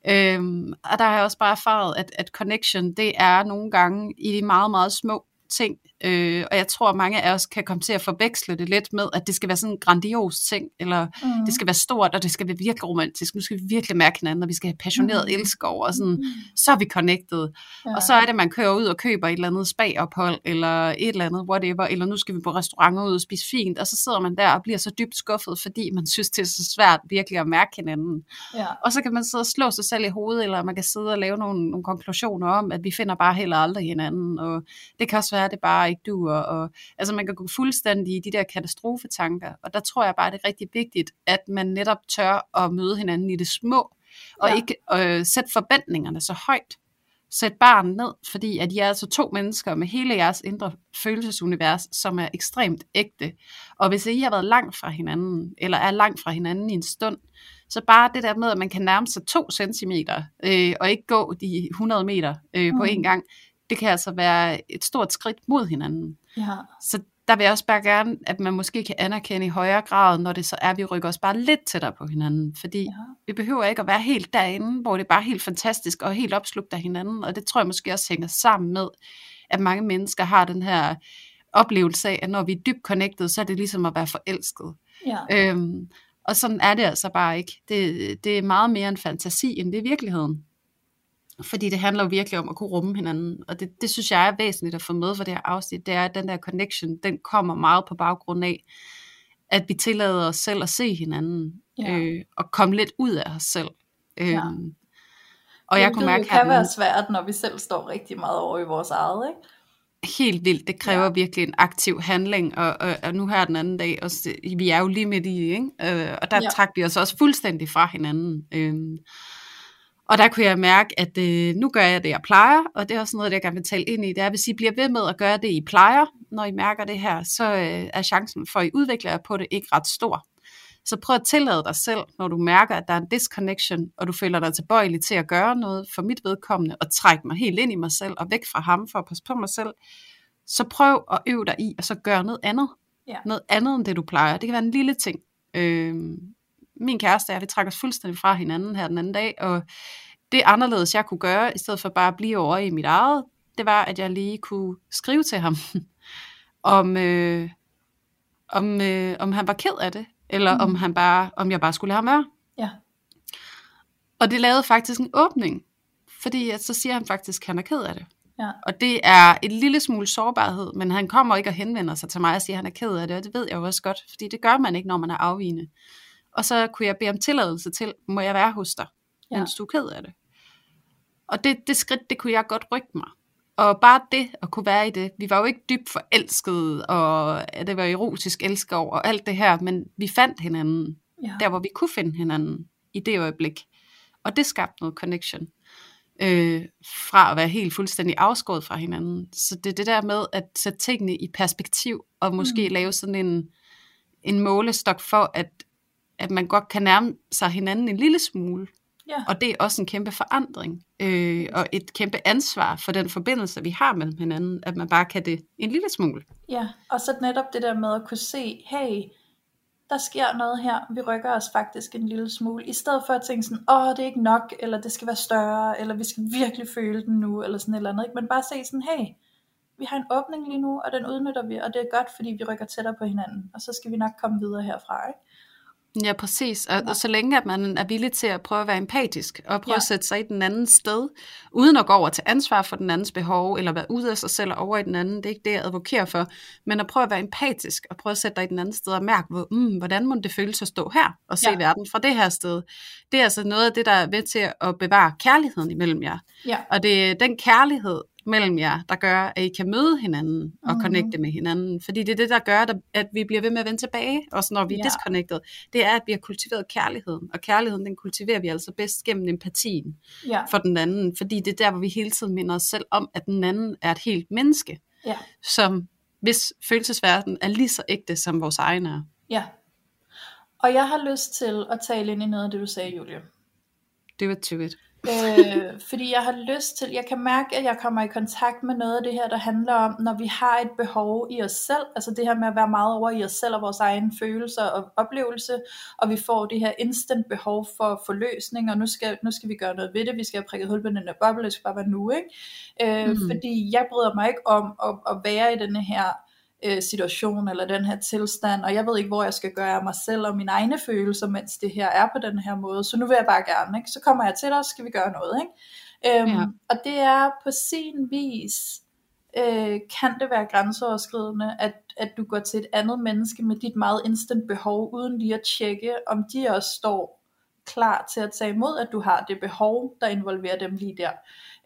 Øhm, og der har jeg også bare erfaret, at, at connection, det er nogle gange i de meget, meget små ting, Øh, og jeg tror, at mange af os kan komme til at forveksle det lidt med, at det skal være sådan en grandios ting, eller mm. det skal være stort, og det skal være virkelig romantisk. Nu skal vi virkelig mærke hinanden, og vi skal have passioneret mm. elsker over, og sådan, mm. så er vi connected. Ja. Og så er det, at man kører ud og køber et eller andet spagophold, eller et eller andet whatever, eller nu skal vi på restauranter ud og spise fint, og så sidder man der og bliver så dybt skuffet, fordi man synes, det er så svært virkelig at mærke hinanden. Ja. Og så kan man sidde og slå sig selv i hovedet, eller man kan sidde og lave nogle, nogle konklusioner om, at vi finder bare heller aldrig hinanden, og det kan også være, at det bare ikke duer, og altså man kan gå fuldstændig i de der katastrofetanker, og der tror jeg bare, det er rigtig vigtigt, at man netop tør at møde hinanden i det små, og ja. ikke øh, sætte forventningerne så højt. Sæt barn ned, fordi at I er altså to mennesker med hele jeres indre følelsesunivers, som er ekstremt ægte. Og hvis I har været langt fra hinanden, eller er langt fra hinanden i en stund, så bare det der med, at man kan nærme sig to centimeter, øh, og ikke gå de 100 meter øh, mm. på en gang, det kan altså være et stort skridt mod hinanden. Ja. Så der vil jeg også bare gerne, at man måske kan anerkende i højere grad, når det så er, at vi rykker os bare lidt tættere på hinanden. Fordi ja. vi behøver ikke at være helt derinde, hvor det er bare helt fantastisk og helt opslugt af hinanden. Og det tror jeg måske også hænger sammen med, at mange mennesker har den her oplevelse af, at når vi er dybt connected, så er det ligesom at være forelsket. Ja. Øhm, og sådan er det altså bare ikke. Det, det er meget mere en fantasi, end det er virkeligheden. Fordi det handler jo virkelig om at kunne rumme hinanden. Og det, det synes jeg er væsentligt at få med for det her afsnit. Det er, at den der connection, den kommer meget på baggrund af, at vi tillader os selv at se hinanden. Ja. Øh, og komme lidt ud af os selv. Øh, ja. Og jeg kunne mærke, det kan være svært, når vi selv står rigtig meget over i vores eget, ikke? helt vildt. Det kræver ja. virkelig en aktiv handling, og, og, og nu her den anden dag, og vi er jo lige midt i, ikke? Øh, og der ja. trak vi os også fuldstændig fra hinanden. Øh, og der kunne jeg mærke, at øh, nu gør jeg det, jeg plejer, og det er også noget, jeg gerne vil tale ind i. Det er, hvis I bliver ved med at gøre det, I plejer, når I mærker det her, så øh, er chancen for, at I udvikler jer på det ikke ret stor. Så prøv at tillade dig selv, når du mærker, at der er en disconnection, og du føler dig tilbøjelig til at gøre noget for mit vedkommende, og trække mig helt ind i mig selv, og væk fra ham for at passe på mig selv, så prøv at øve dig i, og så gøre noget andet. Ja. Noget andet end det, du plejer. Det kan være en lille ting. Øh, min kæreste og vi trækker os fuldstændig fra hinanden her den anden dag, og det anderledes, jeg kunne gøre, i stedet for bare at blive over i mit eget, det var, at jeg lige kunne skrive til ham, om, øh, om, øh, om han var ked af det, eller mm. om, han bare, om jeg bare skulle lade ham være. Ja. Og det lavede faktisk en åbning, fordi at så siger han faktisk, at han er ked af det. Ja. Og det er et lille smule sårbarhed, men han kommer ikke og henvender sig til mig og siger, at han er ked af det, og det ved jeg jo også godt, fordi det gør man ikke, når man er afvigende. Og så kunne jeg bede om tilladelse til, må jeg være hos dig, ja. mens du er ked af det. Og det, det skridt, det kunne jeg godt rykke mig. Og bare det at kunne være i det. Vi var jo ikke dybt forelskede, og det var erotisk elsker over, og alt det her, men vi fandt hinanden. Ja. Der, hvor vi kunne finde hinanden i det øjeblik. Og det skabte noget connection. Øh, fra at være helt fuldstændig afskåret fra hinanden. Så det er det der med at sætte tingene i perspektiv, og måske mm. lave sådan en, en målestok for, at at man godt kan nærme sig hinanden en lille smule. Ja. Og det er også en kæmpe forandring, øh, og et kæmpe ansvar for den forbindelse, vi har mellem hinanden, at man bare kan det en lille smule. Ja, og så netop det der med at kunne se, hey, der sker noget her, vi rykker os faktisk en lille smule, i stedet for at tænke sådan, åh, det er ikke nok, eller det skal være større, eller vi skal virkelig føle den nu, eller sådan et eller andet, ikke? men bare se sådan, hey, vi har en åbning lige nu, og den udnytter vi, og det er godt, fordi vi rykker tættere på hinanden, og så skal vi nok komme videre herfra, ikke? Ja, præcis. Og, ja. og så længe at man er villig til at prøve at være empatisk, og prøve ja. at sætte sig i den anden sted, uden at gå over til ansvar for den andens behov, eller være ude af sig selv og over i den anden, det er ikke det, jeg advokerer for, men at prøve at være empatisk, og prøve at sætte dig i den anden sted og mærke, hvor, mm, hvordan må det føles at stå her, og se ja. verden fra det her sted. Det er altså noget af det, der er ved til at bevare kærligheden imellem jer. Ja. Og det er den kærlighed, mellem jer, der gør, at I kan møde hinanden og mm. connecte med hinanden. Fordi det er det, der gør, at vi bliver ved med at vende tilbage, også når vi er ja. disconnected. Det er, at vi har kultiveret kærligheden. Og kærligheden, den kultiverer vi altså bedst gennem empatien ja. for den anden. Fordi det er der, hvor vi hele tiden minder os selv om, at den anden er et helt menneske, ja. som hvis følelsesverden er lige så ægte, som vores egen er. Ja. Og jeg har lyst til at tale ind i noget af det, du sagde, Julie. It to it. Øh, fordi jeg har lyst til, jeg kan mærke, at jeg kommer i kontakt med noget af det her, der handler om, når vi har et behov i os selv, altså det her med at være meget over i os selv og vores egne følelser og oplevelse, og vi får det her instant behov for forløsning, og nu skal, nu skal vi gøre noget ved det, vi skal have prikket hul på den der boble, det skal bare være nu, ikke? Øh, mm. Fordi jeg bryder mig ikke om at, at være i denne her øh, situation eller den her tilstand, og jeg ved ikke, hvor jeg skal gøre mig selv og mine egne følelser, mens det her er på den her måde, så nu vil jeg bare gerne, ikke? så kommer jeg til dig, så skal vi gøre noget. Ikke? Øhm, ja. Og det er på sin vis, øh, kan det være grænseoverskridende, at, at du går til et andet menneske med dit meget instant behov, uden lige at tjekke, om de også står klar til at tage imod, at du har det behov, der involverer dem lige der,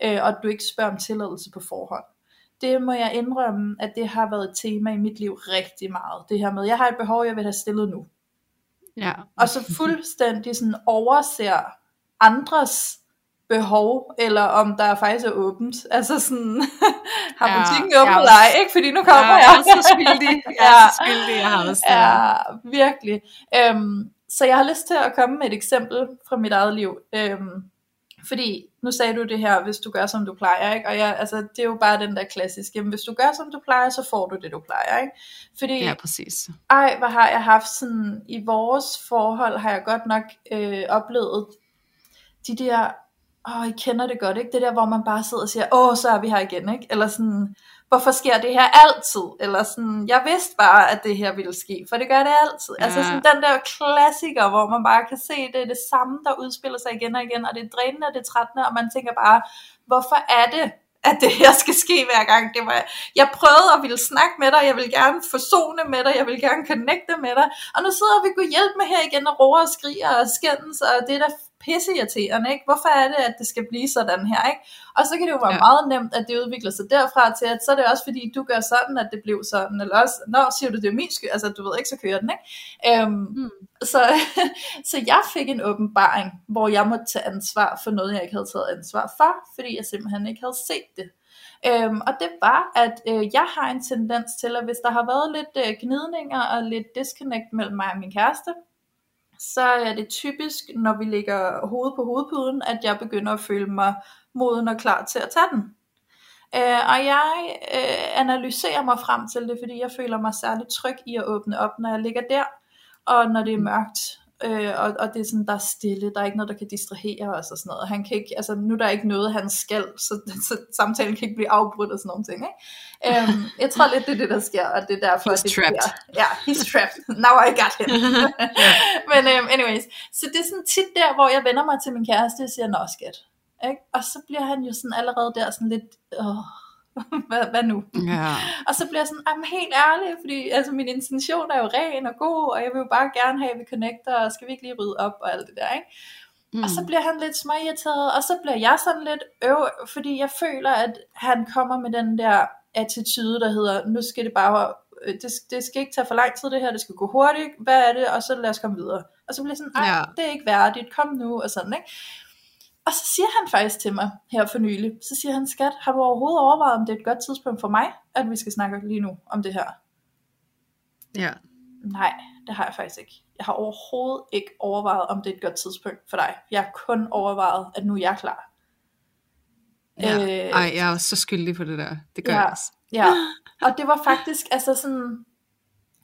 øh, og at du ikke spørger om tilladelse på forhånd det må jeg indrømme, at det har været et tema i mit liv rigtig meget. Det her med, jeg har et behov, jeg vil have stillet nu. Ja. Og så fuldstændig sådan overser andres behov, eller om der faktisk er åbent. Altså sådan, har ja, butikken åbent eller ej, ikke? Fordi nu kommer ja, jeg. Jeg er så skyldig. Jeg er så skyldig, jeg har også det. Ja, virkelig. Øhm, så jeg har lyst til at komme med et eksempel fra mit eget liv. Øhm, fordi nu sagde du det her, hvis du gør som du plejer, ikke? og jeg, altså, det er jo bare den der klassiske, jamen, hvis du gør som du plejer, så får du det du plejer. Ikke? Fordi, ja, præcis. Ej, hvad har jeg haft sådan, i vores forhold har jeg godt nok øh, oplevet de der, åh, I kender det godt, ikke? Det der, hvor man bare sidder og siger, åh, så er vi her igen, ikke? Eller sådan, hvorfor sker det her altid? Eller sådan, jeg vidste bare, at det her ville ske, for det gør det altid. Ja. Altså sådan den der klassiker, hvor man bare kan se, det er det samme, der udspiller sig igen og igen, og det er drænende, og det er trættende, og man tænker bare, hvorfor er det, at det her skal ske hver gang. Det var, jeg prøvede at ville snakke med dig, jeg vil gerne forsone med dig, jeg vil gerne connecte med dig, og nu sidder vi kunne hjælpe med her igen og roer og skriger og skændes, og det er da pisseirriterende, ikke? Hvorfor er det, at det skal blive sådan her, ikke? Og så kan det jo være ja. meget nemt, at det udvikler sig derfra til, at så er det også fordi, du gør sådan, at det blev sådan, eller også, nå, siger du, det er min skyld, altså du ved ikke, så kører den, ikke? Øhm, mm. så, så jeg fik en åbenbaring, hvor jeg måtte tage ansvar for noget, jeg ikke havde taget ansvar for, fordi jeg simpelthen ikke havde set det. Øhm, og det var, at øh, jeg har en tendens til, at hvis der har været lidt øh, gnidninger og lidt disconnect mellem mig og min kæreste, så er det typisk, når vi ligger hoved på hovedpuden, at jeg begynder at føle mig moden og klar til at tage den. Øh, og jeg øh, analyserer mig frem til det, fordi jeg føler mig særligt tryg i at åbne op, når jeg ligger der, og når det er mørkt, øh, og, og det er sådan, der er stille, der er ikke noget, der kan distrahere os og sådan noget. Han kan ikke, altså nu er der ikke noget, han skal, så, så samtalen kan ikke blive afbrudt og sådan nogle ting. Ikke? Um, jeg tror lidt, det er det, der sker, og det er derfor, he's det trapped. Ja, yeah, he's trapped. Now I got him. Men um, anyways, så det er sådan tit der, hvor jeg vender mig til min kæreste og siger, nå skat. Ikke? Og så bliver han jo sådan allerede der sådan lidt, åh, hvad, hvad nu? Ja. og så bliver jeg sådan, I'm helt ærlig, fordi altså, min intention er jo ren og god, og jeg vil jo bare gerne have, at vi connecter, og skal vi ikke lige rydde op og alt det der, ikke? Mm. Og så bliver han lidt småirriteret, og så bliver jeg sådan lidt øv, fordi jeg føler, at han kommer med den der attitude, der hedder, nu skal det bare, øh, det, det skal ikke tage for lang tid det her, det skal gå hurtigt, hvad er det, og så lad os komme videre. Og så bliver jeg sådan, ja. det er ikke værdigt, kom nu, og sådan, ikke? Og så siger han faktisk til mig her for nylig, så siger han, skat, har du overhovedet overvejet, om det er et godt tidspunkt for mig, at vi skal snakke lige nu om det her? Ja. Nej, det har jeg faktisk ikke. Jeg har overhovedet ikke overvejet, om det er et godt tidspunkt for dig. Jeg har kun overvejet, at nu er jeg klar. Ja. Øh, Ej, jeg er også så skyldig på det der. Det gør ja, jeg også. Ja, og det var faktisk, altså sådan,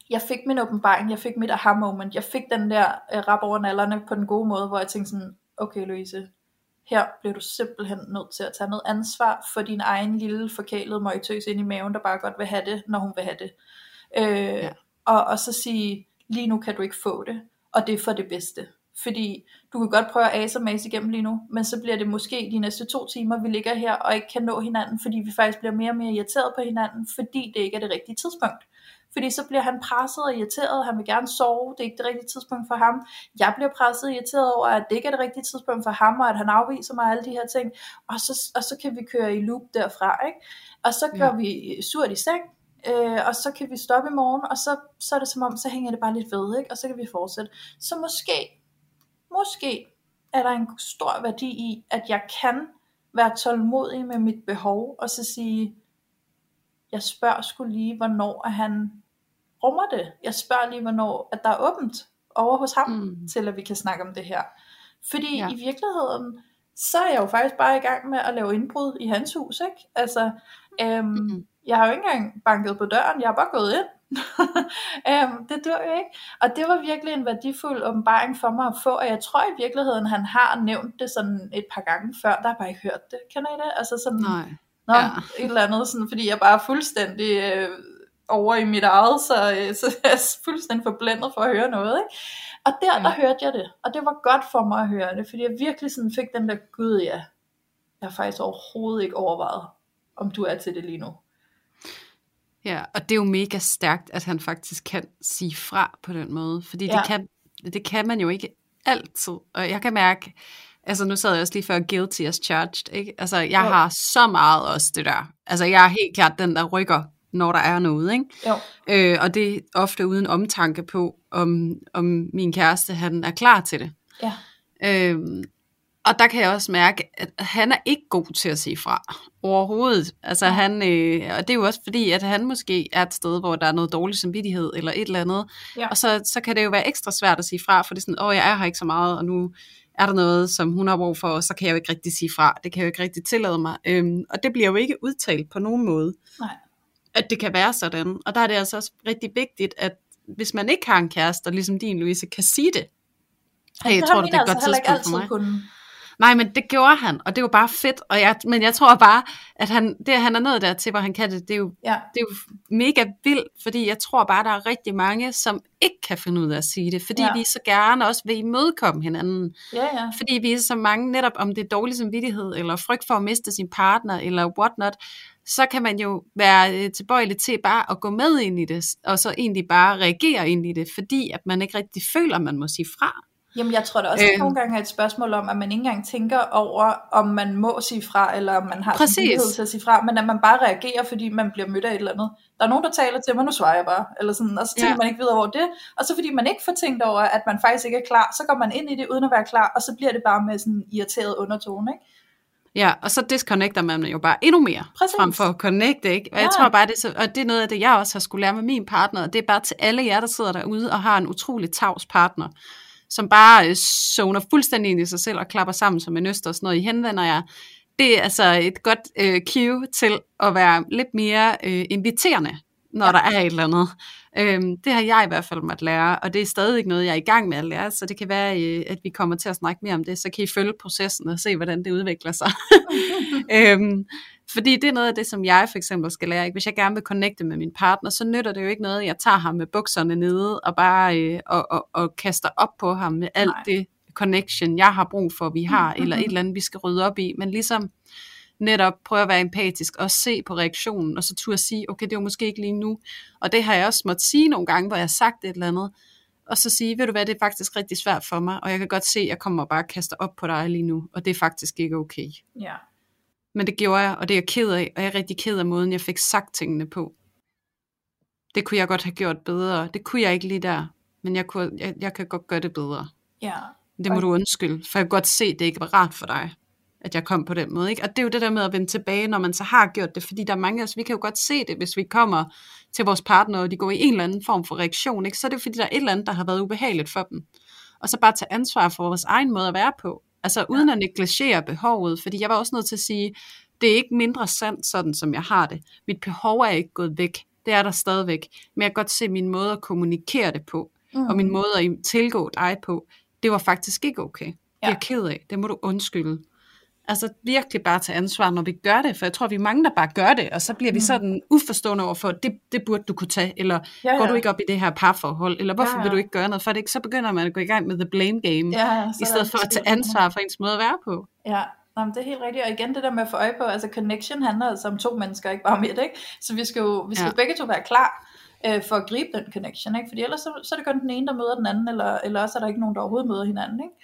jeg fik min åbenbaring, jeg fik mit aha moment, jeg fik den der uh, rap over nallerne på den gode måde, hvor jeg tænkte sådan, okay Louise, her bliver du simpelthen nødt til at tage noget ansvar for din egen lille forkælede møgtøs ind i maven, der bare godt vil have det, når hun vil have det. Øh, ja. og, og så sige, lige nu kan du ikke få det, og det er for det bedste. Fordi du kan godt prøve at ase og mase igennem lige nu, men så bliver det måske de næste to timer, vi ligger her og ikke kan nå hinanden, fordi vi faktisk bliver mere og mere irriteret på hinanden, fordi det ikke er det rigtige tidspunkt. Fordi så bliver han presset og irriteret, han vil gerne sove, det er ikke det rigtige tidspunkt for ham. Jeg bliver presset og irriteret over, at det ikke er det rigtige tidspunkt for ham, og at han afviser mig alle de her ting. Og så, og så kan vi køre i loop derfra, ikke? Og så går ja. vi surt i seng, øh, og så kan vi stoppe i morgen, og så, så er det som om, så hænger det bare lidt ved, ikke? og så kan vi fortsætte. Så måske, måske er der en stor værdi i, at jeg kan være tålmodig med mit behov, og så sige, jeg spørger skulle lige, hvornår er han rummer det. Jeg spørger lige, hvornår at der er åbent over hos ham, mm. til at vi kan snakke om det her. Fordi ja. i virkeligheden, så er jeg jo faktisk bare i gang med at lave indbrud i hans hus, ikke? Altså, øhm, mm-hmm. jeg har jo ikke engang banket på døren, jeg har bare gået ind. øhm, det dør jo ikke. Og det var virkelig en værdifuld åbenbaring for mig at få, og jeg tror i virkeligheden, han har nævnt det sådan et par gange før, der har bare ikke hørt det. Kender I det? Altså sådan, Nej. Nå, ja. et eller andet, sådan, fordi jeg bare er fuldstændig øh, over i mit eget, så, øh, så jeg er fuldstændig forblændet for at høre noget. Ikke? Og der, ja. der hørte jeg det, og det var godt for mig at høre det, fordi jeg virkelig sådan fik den der, gud ja, jeg har faktisk overhovedet ikke overvejet, om du er til det lige nu. Ja, og det er jo mega stærkt, at han faktisk kan sige fra på den måde, fordi ja. det, kan, det kan man jo ikke altid, og jeg kan mærke, altså nu sad jeg også lige før guilty as charged, ikke? Altså jeg ja. har så meget også det der, altså jeg er helt klart den, der rykker, når der er noget, ikke? Jo. Øh, og det er ofte uden omtanke på, om, om min kæreste, han er klar til det. Ja. Øhm, og der kan jeg også mærke, at han er ikke god til at sige fra overhovedet. Altså han, øh, og det er jo også fordi, at han måske er et sted, hvor der er noget dårlig samvittighed eller et eller andet. Ja. Og så, så kan det jo være ekstra svært at sige fra, for det er sådan, åh, jeg er her ikke så meget, og nu er der noget, som hun har brug for, og så kan jeg jo ikke rigtig sige fra. Det kan jeg jo ikke rigtig tillade mig. Øhm, og det bliver jo ikke udtalt på nogen måde, Nej. At det kan være sådan. Og der er det altså også rigtig vigtigt, at hvis man ikke har en kæreste, der ligesom din, Louise, kan sige det. Hey, jeg tror, det er et altså godt tidspunkt for mig. Kunne Nej, men det gjorde han, og det var bare fedt. Og jeg, men jeg tror bare, at han, det, han er nået der til, hvor han kan det, det er, jo, ja. det er jo mega vildt, fordi jeg tror bare, der er rigtig mange, som ikke kan finde ud af at sige det, fordi ja. vi så gerne også vil imødekomme hinanden. Ja, ja. Fordi vi er så mange, netop om det er dårlig samvittighed, eller frygt for at miste sin partner, eller whatnot, så kan man jo være øh, tilbøjelig til bare at gå med ind i det, og så egentlig bare reagere ind i det, fordi at man ikke rigtig føler, at man må sige fra. Jamen jeg tror da også, at øh, nogle gange er et spørgsmål om, at man ikke engang tænker over, om man må sige fra, eller om man har mulighed til at sige fra, men at man bare reagerer, fordi man bliver mødt af et eller andet. Der er nogen, der taler til mig, nu svarer jeg bare, eller sådan, og så tænker ja. man ikke videre over det, og så fordi man ikke får tænkt over, at man faktisk ikke er klar, så går man ind i det uden at være klar, og så bliver det bare med sådan en irriteret undertone, ikke? Ja, og så disconnecter man jo bare endnu mere, Præcis. frem for at connecte, ikke? Og ja. jeg tror bare, det er, så, og det er noget af det, jeg også har skulle lære med min partner, og det er bare til alle jer, der sidder derude og har en utrolig tavs partner som bare øh, zoner fuldstændig ind i sig selv og klapper sammen som en øster og sådan noget, I henvender jer. Det er altså et godt øh, cue til at være lidt mere øh, inviterende, når ja. der er et eller andet. Øhm, det har jeg i hvert fald måtte lære, og det er stadig ikke noget, jeg er i gang med at lære, så det kan være, øh, at vi kommer til at snakke mere om det, så kan I følge processen og se, hvordan det udvikler sig. øhm, fordi det er noget af det, som jeg for eksempel skal lære. Hvis jeg gerne vil connecte med min partner, så nytter det jo ikke noget, at jeg tager ham med bukserne nede og bare øh, og, og, og kaster op på ham med alt Nej. det connection, jeg har brug for, vi har, mm-hmm. eller et eller andet, vi skal rydde op i. Men ligesom netop prøve at være empatisk og se på reaktionen, og så turde sige, okay, det var måske ikke lige nu. Og det har jeg også måttet sige nogle gange, hvor jeg har sagt et eller andet, og så sige, ved du hvad, det er faktisk rigtig svært for mig, og jeg kan godt se, at jeg kommer bare og kaster op på dig lige nu, og det er faktisk ikke okay. Ja. Men det gjorde jeg, og det er jeg ked af, og jeg er rigtig ked af måden, jeg fik sagt tingene på. Det kunne jeg godt have gjort bedre. Det kunne jeg ikke lige der, men jeg, kunne, jeg, jeg kan godt gøre det bedre. Ja. Det må og... du undskylde, for jeg kan godt se, at det ikke var rart for dig, at jeg kom på den måde. Ikke? Og det er jo det der med at vende tilbage, når man så har gjort det, fordi der er mange af os, vi kan jo godt se det, hvis vi kommer til vores partner, og de går i en eller anden form for reaktion, ikke? så er det fordi, der er et eller andet, der har været ubehageligt for dem. Og så bare tage ansvar for vores egen måde at være på. Altså uden ja. at negligere behovet, fordi jeg var også nødt til at sige, det er ikke mindre sandt, sådan som jeg har det. Mit behov er ikke gået væk. Det er der stadigvæk. Men jeg kan godt se min måde at kommunikere det på, mm. og min måde at tilgå dig på, det var faktisk ikke okay. Det er jeg ked af. Det må du undskylde. Altså virkelig bare tage ansvar, når vi gør det, for jeg tror, vi er mange, der bare gør det, og så bliver vi mm. sådan uforstående over for, det, det burde du kunne tage, eller ja, ja. går du ikke op i det her parforhold, eller hvorfor ja, ja. vil du ikke gøre noget for det, ikke? så begynder man at gå i gang med the blame game, ja, i stedet for at tage ansvar for ens måde at være på. Ja, Nå, det er helt rigtigt, og igen det der med at få øje på, altså connection handler altså om to mennesker, ikke bare om et, ikke? Så vi skal jo vi skal ja. begge to være klar øh, for at gribe den connection, ikke? Fordi ellers så, så er det kun den ene, der møder den anden, eller, eller også er der ikke nogen, der overhovedet møder hinanden, ikke?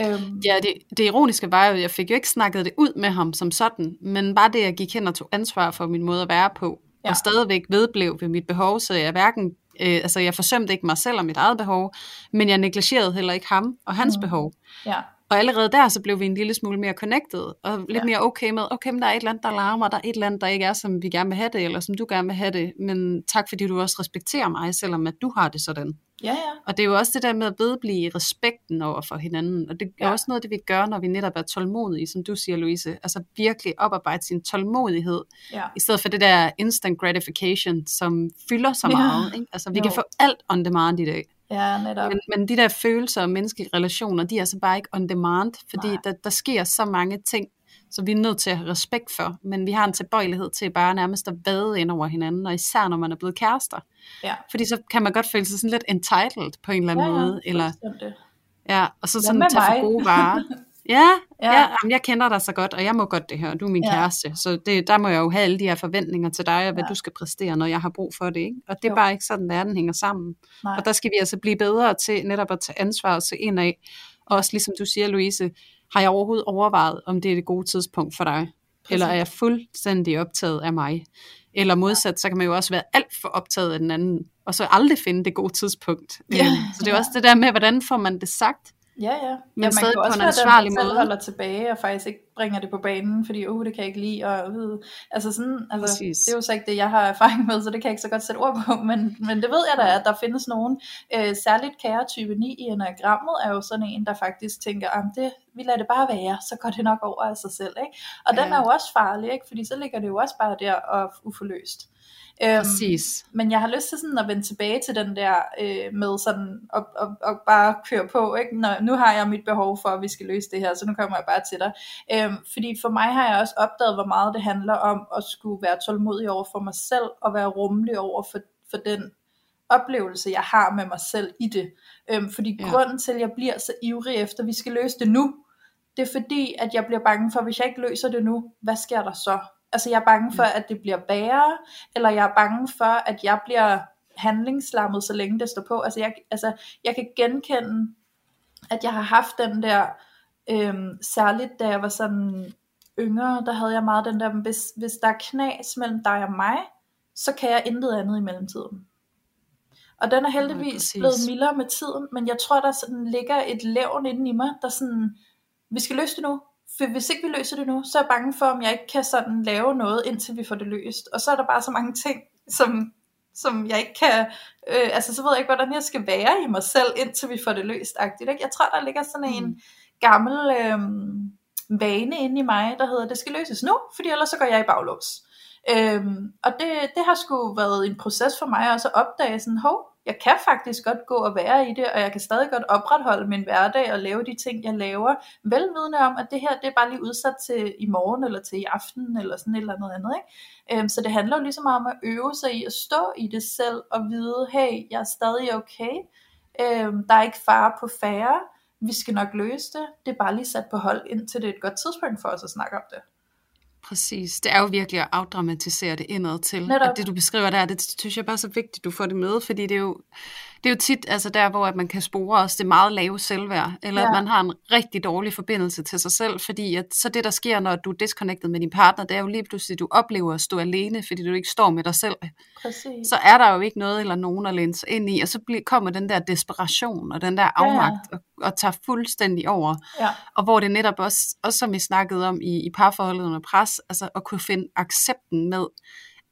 Øhm. Ja, det, det ironiske var jo, at jeg fik jo ikke snakket det ud med ham som sådan, men bare det, at jeg gik hen og tog ansvar for min måde at være på, ja. og stadigvæk vedblev ved mit behov, så jeg hverken, øh, altså jeg forsømte ikke mig selv og mit eget behov, men jeg negligerede heller ikke ham og hans mm. behov. Ja. Og allerede der, så blev vi en lille smule mere connected, og lidt ja. mere okay med, okay, men der er et eller andet, der larmer, der er et eller andet, der ikke er, som vi gerne vil have det, eller som du gerne vil have det, men tak fordi du også respekterer mig, selvom at du har det sådan. Ja, ja. Og det er jo også det der med at vedblive respekten over for hinanden, og det er Ja. også noget det, vi gør, når vi netop er tålmodige, som du siger, Louise. Altså virkelig oparbejde sin tålmodighed, Ja. i stedet for det der instant gratification, som fylder så Ja. meget. Ikke? Altså vi Jo. kan få alt on demand i dag. Ja, netop. Men, men de der følelser og menneskelige relationer, de er altså bare ikke on demand, fordi Nej. der, der sker så mange ting, som vi er nødt til at have respekt for. Men vi har en tilbøjelighed til bare nærmest at vade ind over hinanden, og især når man er blevet kærester. Ja. Fordi så kan man godt føle sig sådan lidt entitled på en eller anden Ja, ja, måde. Eller, fuldstændig. ja, og så sådan tage for gode varer. Ja, Ja. ja. ja jamen, jeg kender dig så godt, og jeg må godt det her, du er min Ja. kæreste, så det, der må jeg jo have alle de her forventninger til dig, og hvad Ja. du skal præstere, når jeg har brug for det, ikke? og det er Jo. bare ikke sådan, verden hænger sammen. Nej. Og der skal vi altså blive bedre til netop at tage ansvar og se ind af, og også ligesom du siger, Louise, har jeg overhovedet overvejet, om det er det gode tidspunkt for dig, eller er jeg fuldstændig optaget af mig? Eller modsat, så kan man jo også være alt for optaget af den anden, og så aldrig finde det gode tidspunkt. Ja. Øhm, Så det er også det der med, hvordan får man det sagt? Ja, ja. Men ja, stadig på en ansvarlig den, måde. holder tilbage og faktisk ikke bringer det på banen, fordi uh, det kan jeg ikke lide. Og, uh, altså sådan, altså, Præcis. det er jo så ikke det, jeg har erfaring med, så det kan jeg ikke så godt sætte ord på, men, men det ved jeg da, at der findes nogen, øh, særligt kære type 9 i enagrammet, er jo sådan en, der faktisk tænker, at det, vi lader det bare være, så går det nok over af sig selv. Ikke? Og den Ja. er jo også farlig, ikke? fordi så ligger det jo også bare der og uforløst. Øhm, Præcis. men jeg har lyst til sådan at vende tilbage til den der øh, med sådan at, at, at bare køre på. Ikke? Når, nu har jeg mit behov for, at vi skal løse det her, så nu kommer jeg bare til dig. Øhm, fordi for mig har jeg også opdaget, hvor meget det handler om at skulle være tålmodig over for mig selv, og være rummelig over for, for den oplevelse, jeg har med mig selv i det. Øhm, fordi. Ja. grunden til, at jeg bliver så ivrig efter, at vi skal løse det nu, det er fordi, at jeg bliver bange for, at hvis jeg ikke løser det nu, hvad sker der så? Altså jeg er bange for, at det bliver værre, eller jeg er bange for, at jeg bliver handlingslammet, så længe det står på. Altså jeg, altså, jeg kan genkende, at jeg har haft den der, øhm, særligt da jeg var sådan yngre, der havde jeg meget den der, hvis, hvis der er knas mellem dig og mig, så kan jeg intet andet i mellemtiden. Og den er heldigvis præcis. blevet mildere med tiden, men jeg tror, der sådan ligger et levn inde i mig, der sådan, vi skal løse det nu. For hvis ikke vi løser det nu, så er jeg bange for, om jeg ikke kan sådan lave noget, indtil vi får det løst. Og så er der bare så mange ting, som, som jeg ikke kan, øh, altså så ved jeg ikke, hvordan jeg skal være i mig selv, indtil vi får det løst. -agtigt, Ikke? Jeg tror, der ligger sådan en Mm. gammel øh, vane inde i mig, der hedder, det skal løses nu, fordi ellers så går jeg i baglås. Øhm, og det, det har sgu været en proces for mig også at opdage sådan, hov, jeg kan faktisk godt gå og være i det, og jeg kan stadig godt opretholde min hverdag og lave de ting, jeg laver, velvidende om, at det her, det er bare lige udsat til i morgen, eller til i aften, eller sådan et eller andet andet, ikke? Øhm, så det handler jo ligesom om at øve sig i at stå i det selv, og vide, hey, jeg er stadig okay, øhm, der er ikke fare på færre, vi skal nok løse det, det er bare lige sat på hold, indtil det er et godt tidspunkt for os at snakke om det. Præcis. Det er jo virkelig at afdramatisere det indad til. Netop. At det du beskriver der, det synes jeg bare er så vigtigt, du får det med, fordi det er jo, det er jo tit altså der, hvor at man kan spore os det meget lave selvværd, eller Ja. at man har en rigtig dårlig forbindelse til sig selv, fordi at, så det der sker, når du er disconnected med din partner, det er jo lige pludselig, du oplever at stå alene, fordi du ikke står med dig selv. Præcis. Så er der jo ikke noget eller nogen at læne sig ind i, og så bliver, kommer den der desperation og den der Ja, ja. afmagt og, og tager fuldstændig over. Ja. Og hvor det netop også, også som vi snakkede om i, i parforholdet under pres, altså at kunne finde accepten med,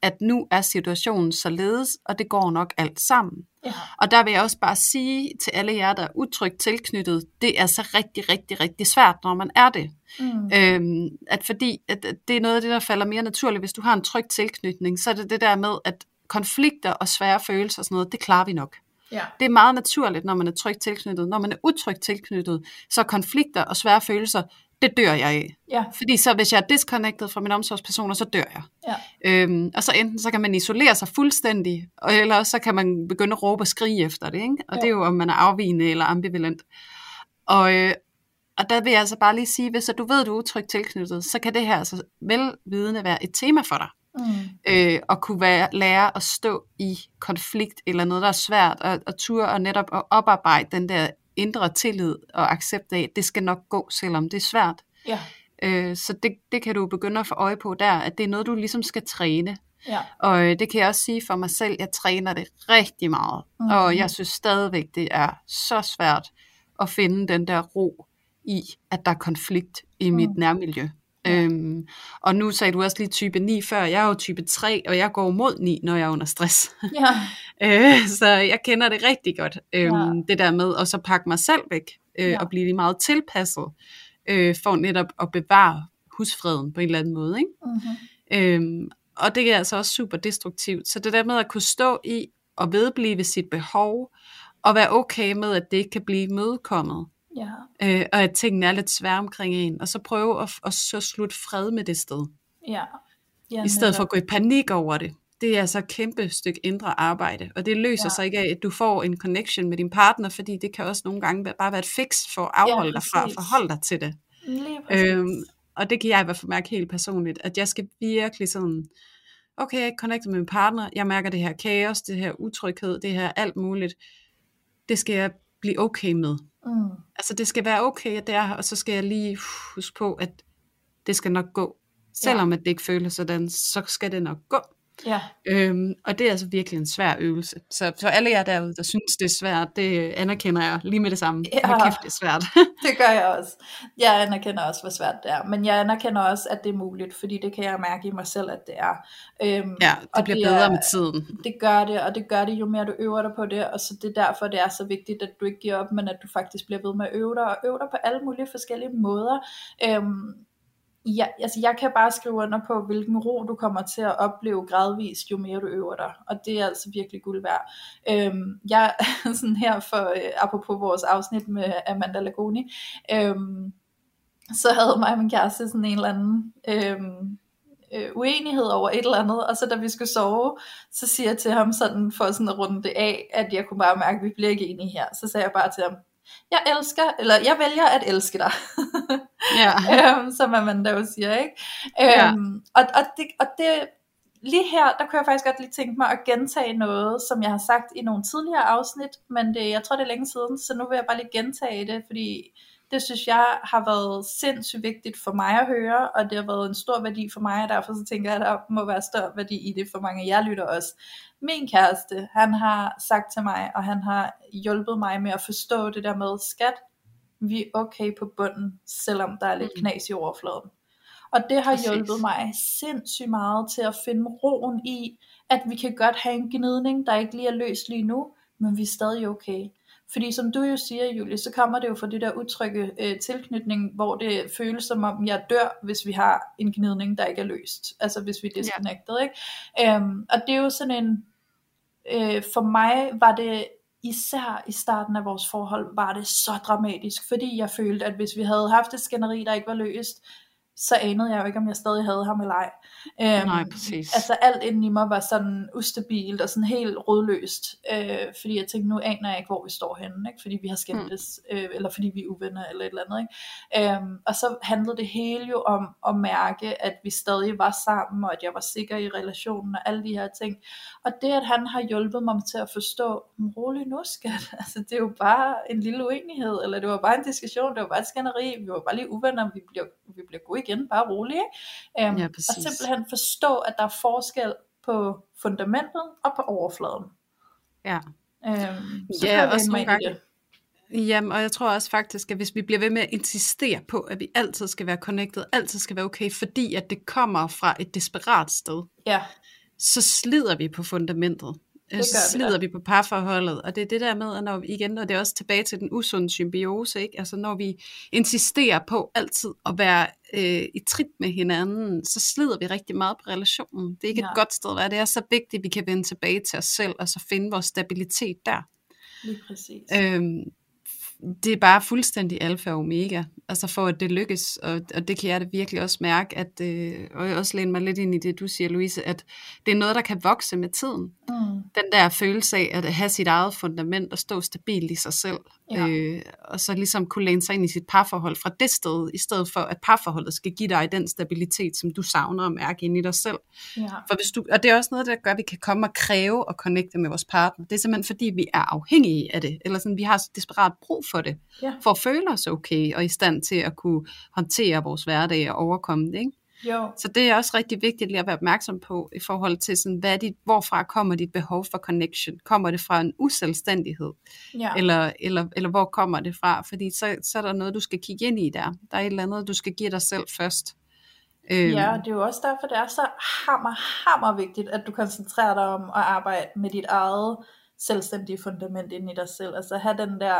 at nu er situationen således, og det går nok alt sammen. Ja. Og der vil jeg også bare sige til alle jer, der er utrygt tilknyttet, det er så rigtig, rigtig, rigtig svært, når man er det. Mm. Øhm, at fordi at at det er noget af det, der falder mere naturligt, hvis du har en tryg tilknytning, så er det det der med, at konflikter og svære følelser og sådan noget, det klarer vi nok. Ja. Det er meget naturligt, når man er trygt tilknyttet. Når man er utrygt tilknyttet, så er konflikter og svære følelser, det dør jeg af. Ja. Fordi så hvis jeg er disconnected fra mine omsorgspersoner, så dør jeg. Ja. Øhm, og så enten så kan man isolere sig fuldstændig, og eller også så kan man begynde at råbe og skrige efter det. Ikke? Og Ja. det er jo, om man er afvigende eller ambivalent. Og, øh, og der vil jeg altså bare lige sige, hvis du ved, du er utrygt tilknyttet, så kan det her altså velvidende være et tema for dig Mm. øh, at kunne være, lære at stå i konflikt eller noget, der er svært, og, og ture og netop at oparbejde den der indre tillid og accept af, at det skal nok gå, selvom det er svært. Ja. Øh, så det, det kan du begynde at få øje på der, at det er noget, du ligesom skal træne. Ja. Og øh, det kan jeg også sige for mig selv, jeg træner det rigtig meget, Mhm. og jeg synes stadigvæk, det er så svært at finde den der ro i, at der er konflikt i mit Mm. nærmiljø. Øhm, og nu sagde du også lige type 9 før, jeg er jo type 3, og jeg går mod 9, når jeg er under stress. Ja, Øh, så jeg kender det rigtig godt. Øhm, Ja. Det der med at så pakke mig selv væk, øh, Ja. og blive meget tilpasset, øh, for netop at bevare husfreden på en eller anden måde. Ikke? mm-hmm. Øhm, og det er altså også super destruktivt. Så det der med at kunne stå i og vedblive sit behov, og være okay med, at det ikke kan blive mødekommet, ja, øh, og at tingene er lidt svære omkring en, og så prøve at, at så slutte fred med det sted, ja. ja i stedet for at gå i panik over det. Det er altså et kæmpe stykke indre arbejde, og det løser Ja. sig ikke af, at du får en connection med din partner, fordi det kan også nogle gange bare være et fix for at afholde Ja, dig fra at forholde dig til det. Øhm, og det kan jeg i hvert fald mærke helt personligt, at jeg skal virkelig sådan, okay, jeg er ikke connected med min partner, jeg mærker det her kaos, det her utryghed, det her alt muligt, det skal jeg blive okay med. Mm. Altså det skal være okay, at det er her, og så skal jeg lige huske på, at det skal nok gå. Selvom at det ikke føles sådan, så skal det nok gå. Ja, Øhm, og det er altså virkelig en svær øvelse. Så for alle jer derude, der synes, det er svært, det anerkender jeg lige med det samme. Ja. Hold kæft, det er svært. det gør jeg også. Jeg anerkender også, hvor svært det er. Men jeg anerkender også, at det er muligt, fordi det kan jeg mærke i mig selv, at det er. Øhm, ja, det og bliver det bedre er- med tiden. Det gør det, og det gør det jo mere du øver dig på det, og så det er derfor, det er så vigtigt, at du ikke giver op, men at du faktisk bliver ved med at øve dig, og øve dig på alle mulige forskellige måder. Øhm, ja, altså jeg kan bare skrive under på, hvilken ro du kommer til at opleve gradvist, jo mere du øver dig, og det er altså virkelig guld værd. Øhm, jeg sådan her for, øh, apropos vores afsnit med Amanda Lagoni, øhm, så havde mig og min kæreste sådan en eller anden øhm, øh, uenighed over et eller andet, og så da vi skulle sove, så siger jeg til ham sådan, for sådan at runde det af, at jeg kunne bare mærke, at vi bliver ikke enige her. Så sagde jeg bare til ham, jeg elsker, eller jeg vælger at elske dig, Ja. øhm, som Amanda jo siger, ikke? Ja. Øhm, og, og, det, og det, lige her, der kunne jeg faktisk godt lige tænke mig at gentage noget, som jeg har sagt i nogle tidligere afsnit, men det, jeg tror det er længe siden, så nu vil jeg bare lige gentage det, fordi det synes jeg har været sindssygt vigtigt for mig at høre, og det har været en stor værdi for mig, og derfor så tænker jeg, at der må være stor værdi i det for mange af jer lytter også. Min kæreste, han har sagt til mig, og han har hjulpet mig med at forstå det der med, skat, vi er okay på bunden, selvom der er lidt Mm. knas i overfladen. Og det har Præcis. hjulpet mig sindssygt meget til at finde roen i, at vi kan godt have en gnidning, der ikke lige er løst lige nu, men vi er stadig okay. Fordi som du jo siger, Julie, så kommer det jo fra det der utrygge øh, tilknytning, hvor det føles som om, jeg dør, hvis vi har en gnidning, der ikke er løst. Altså hvis vi er disconnected, ikke? Øhm, og det er jo sådan en, øh, for mig var det især i starten af vores forhold, var det så dramatisk, fordi jeg følte, at hvis vi havde haft et skænderi, der ikke var løst, så anede jeg jo ikke, om jeg stadig havde ham eller ej. Øhm, Nej, præcis. Altså alt inden i mig var sådan ustabilt og sådan helt rådløst, øh, fordi jeg tænkte, nu aner jeg ikke, hvor vi står henne, ikke? fordi vi har skændtes, mm. øh, eller fordi vi er uvenner, eller et eller andet. Ikke? Øhm, og så handlede det hele jo om at mærke, at vi stadig var sammen, og at jeg var sikker i relationen, og alle de her ting. Og det, at han har hjulpet mig til at forstå, "Men rolig nu skat, altså det er jo bare en lille uenighed, eller det var bare en diskussion, det var bare et skænderi, vi var bare lige uvenner, vi bliver, vi bliver gode igen, bare rolig. Ikke? Øhm, Ja, og simpelthen forstå, at der er forskel på fundamentet og på overfladen. Ja. Øhm, så Ja, ind i gange- det. Jamen, og jeg tror også faktisk, at hvis vi bliver ved med at insistere på, at vi altid skal være connected, altid skal være okay, fordi at det kommer fra et desperat sted, Ja, så slider vi på fundamentet. Øh, gør så vi slider da. vi på parforholdet, og det er det der med, at når vi igen, og det er også tilbage til den usunde symbiose, ikke? altså når vi insisterer på altid at være øh, i trit med hinanden, så slider vi rigtig meget på relationen. Det er ikke Ja. et godt sted at være. Det er så vigtigt, at vi kan vende tilbage til os selv, og så finde vores stabilitet der. lige præcis. Øhm, det er bare fuldstændig alfa og omega, altså for at det lykkes, og, og det kan jeg da virkelig også mærke, at, øh, og jeg også læne mig lidt ind i det, du siger, Louise, at det er noget, der kan vokse med tiden. Mm. Den der følelse af at have sit eget fundament og stå stabilt i sig selv, Ja. øh, og så ligesom kunne læne sig ind i sit parforhold fra det sted, i stedet for at parforholdet skal give dig den stabilitet, som du savner at mærke ind i dig selv. Ja. For hvis du, og det er også noget, der gør, at vi kan komme og kræve og connecte med vores partner. Det er simpelthen fordi, vi er afhængige af det, eller sådan, vi har så desperat brug for det, Ja. for at føle os okay, og i stand til at kunne håndtere vores hverdag og overkomme det. Ikke? Jo. Så det er også rigtig vigtigt lige at være opmærksom på i forhold til, sådan, hvad dit, hvorfra kommer dit behov for connection? Kommer det fra en uselvstændighed? Ja. Eller, eller, eller hvor kommer det fra? Fordi så, så er der noget, du skal kigge ind i der. Der er et eller andet, du skal give dig selv først. Øhm. Ja, det er jo også derfor, det er så hammer, hammer vigtigt, at du koncentrerer dig om at arbejde med dit eget selvstændige fundament ind i dig selv. Altså have den der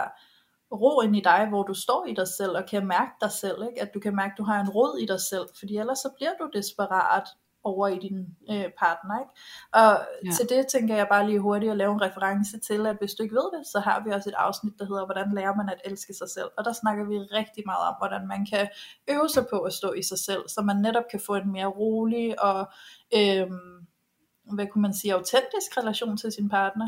ro ind i dig, hvor du står i dig selv og kan mærke dig selv. Ikke? At du kan mærke, at du har en rod i dig selv, fordi ellers så bliver du desperat over i din øh, partner. Ikke? Og ja. til det tænker jeg bare lige hurtigt at lave en reference til, at hvis du ikke ved det, så har vi også et afsnit, der hedder, hvordan lærer man at elske sig selv. Og der snakker vi rigtig meget om, hvordan man kan øve sig på at stå i sig selv, så man netop kan få en mere rolig og, øh, hvad kunne man sige, autentisk relation til sin partner.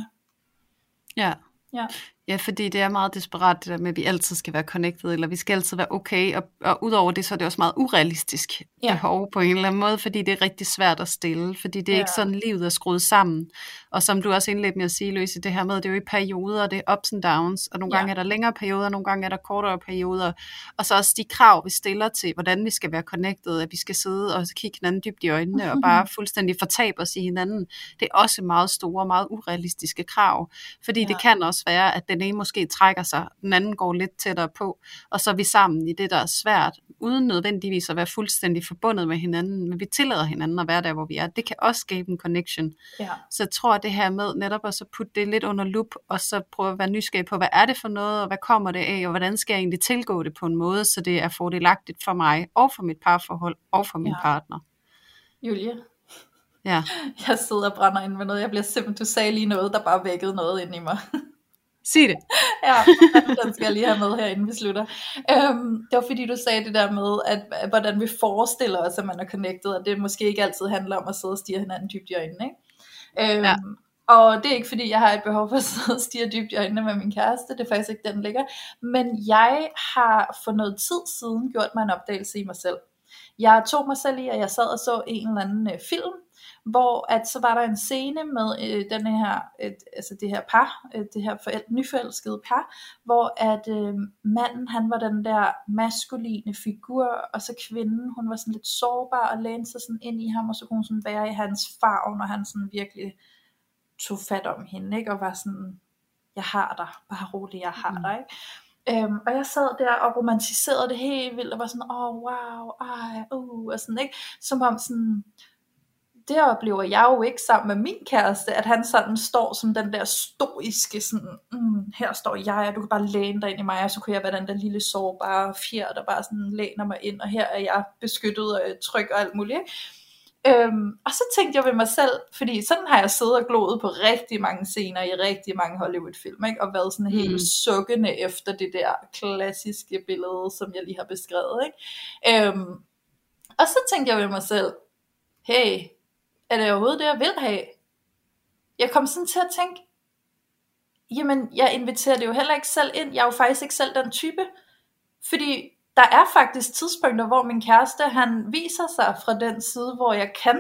Ja. Ja. Ja, fordi det er meget desperat det der med, at vi altid skal være connected, eller vi skal altid være okay, og, og udover det, så er det også meget urealistisk ja. behov på en eller anden måde, fordi det er rigtig svært at stille, fordi det er ja. ikke sådan, livet er skruet sammen. Og som du også indledte med at sige, Louise, det her med, det er jo i perioder, det er ups and downs, og nogle ja. gange er der længere perioder, nogle gange er der kortere perioder, og så også de krav, vi stiller til, hvordan vi skal være connected, at vi skal sidde og kigge hinanden dybt i øjnene, og bare fuldstændig fortabe os i hinanden, det er også meget store, meget urealistiske krav, fordi ja. det kan også være, at den ene måske trækker sig, den anden går lidt tættere på, og så er vi sammen i det, der er svært, uden nødvendigvis at være fuldstændig forbundet med hinanden, men vi tillader hinanden at være der, hvor vi er. Det kan også skabe en connection. Ja. Så jeg tror, at det her med netop at så putte det lidt under lup, og så prøve at være nysgerrig på, hvad er det for noget, og hvad kommer det af, og hvordan skal jeg egentlig tilgå det på en måde, så det er fordelagtigt for mig, og for mit parforhold, og for min ja. partner. Julie, Ja. Jeg sidder og brænder ind med noget. Jeg bliver simpelthen, du sagde lige noget, der bare vækkede noget ind i mig. Sig det. ja, den skal jeg lige have med her, inden vi slutter. Øhm, det var fordi, du sagde det der med, at, hvordan vi forestiller os, at man er connected, og det måske ikke altid handler om at sidde og stige hinanden dybt i øjnene. Ikke? Øhm, ja. Og det er ikke fordi, jeg har et behov for at sidde og stige dybt i øjnene med min kæreste, det er faktisk ikke den ligger. Men jeg har for noget tid siden gjort mig en opdagelse i mig selv. Jeg tog mig selv i, at jeg sad og så en eller anden øh, film, hvor at så var der en scene med øh, den her, et, altså det her par, øh, det her forel- nyforelskede par, hvor at øh, manden han var den der maskuline figur, og så kvinden, hun var sådan lidt sårbar og lænede sig sådan ind i ham, og så kunne hun sådan være i hans farve, når han sådan virkelig tog fat om hende, ikke? og var sådan, jeg har dig, bare rolig, jeg har dig. Ikke? Øhm, og jeg sad der og romantiserede det helt vildt, og var sådan, åh oh, wow, ej, uh, og sådan, ikke? Som om sådan, det oplever jeg jo ikke sammen med min kæreste, at han sådan står som den der stoiske, sådan, mm, her står jeg, og du kan bare læne dig ind i mig, og så kunne jeg være den der lille sårbare fjer, der bare sådan læner mig ind, og her er jeg beskyttet og tryg og alt muligt. Øhm, og så tænkte jeg ved mig selv, fordi sådan har jeg siddet og gloet på rigtig mange scener i rigtig mange Hollywood-film, ikke? og været sådan helt mm. sukkende efter det der klassiske billede, som jeg lige har beskrevet. Ikke? Øhm, og så tænkte jeg ved mig selv, hey, er det overhovedet det, jeg vil have? Jeg kom sådan til at tænke, jamen, jeg inviterer det jo heller ikke selv ind. Jeg er jo faktisk ikke selv den type. Fordi der er faktisk tidspunkter, hvor min kæreste, han viser sig fra den side, hvor jeg kan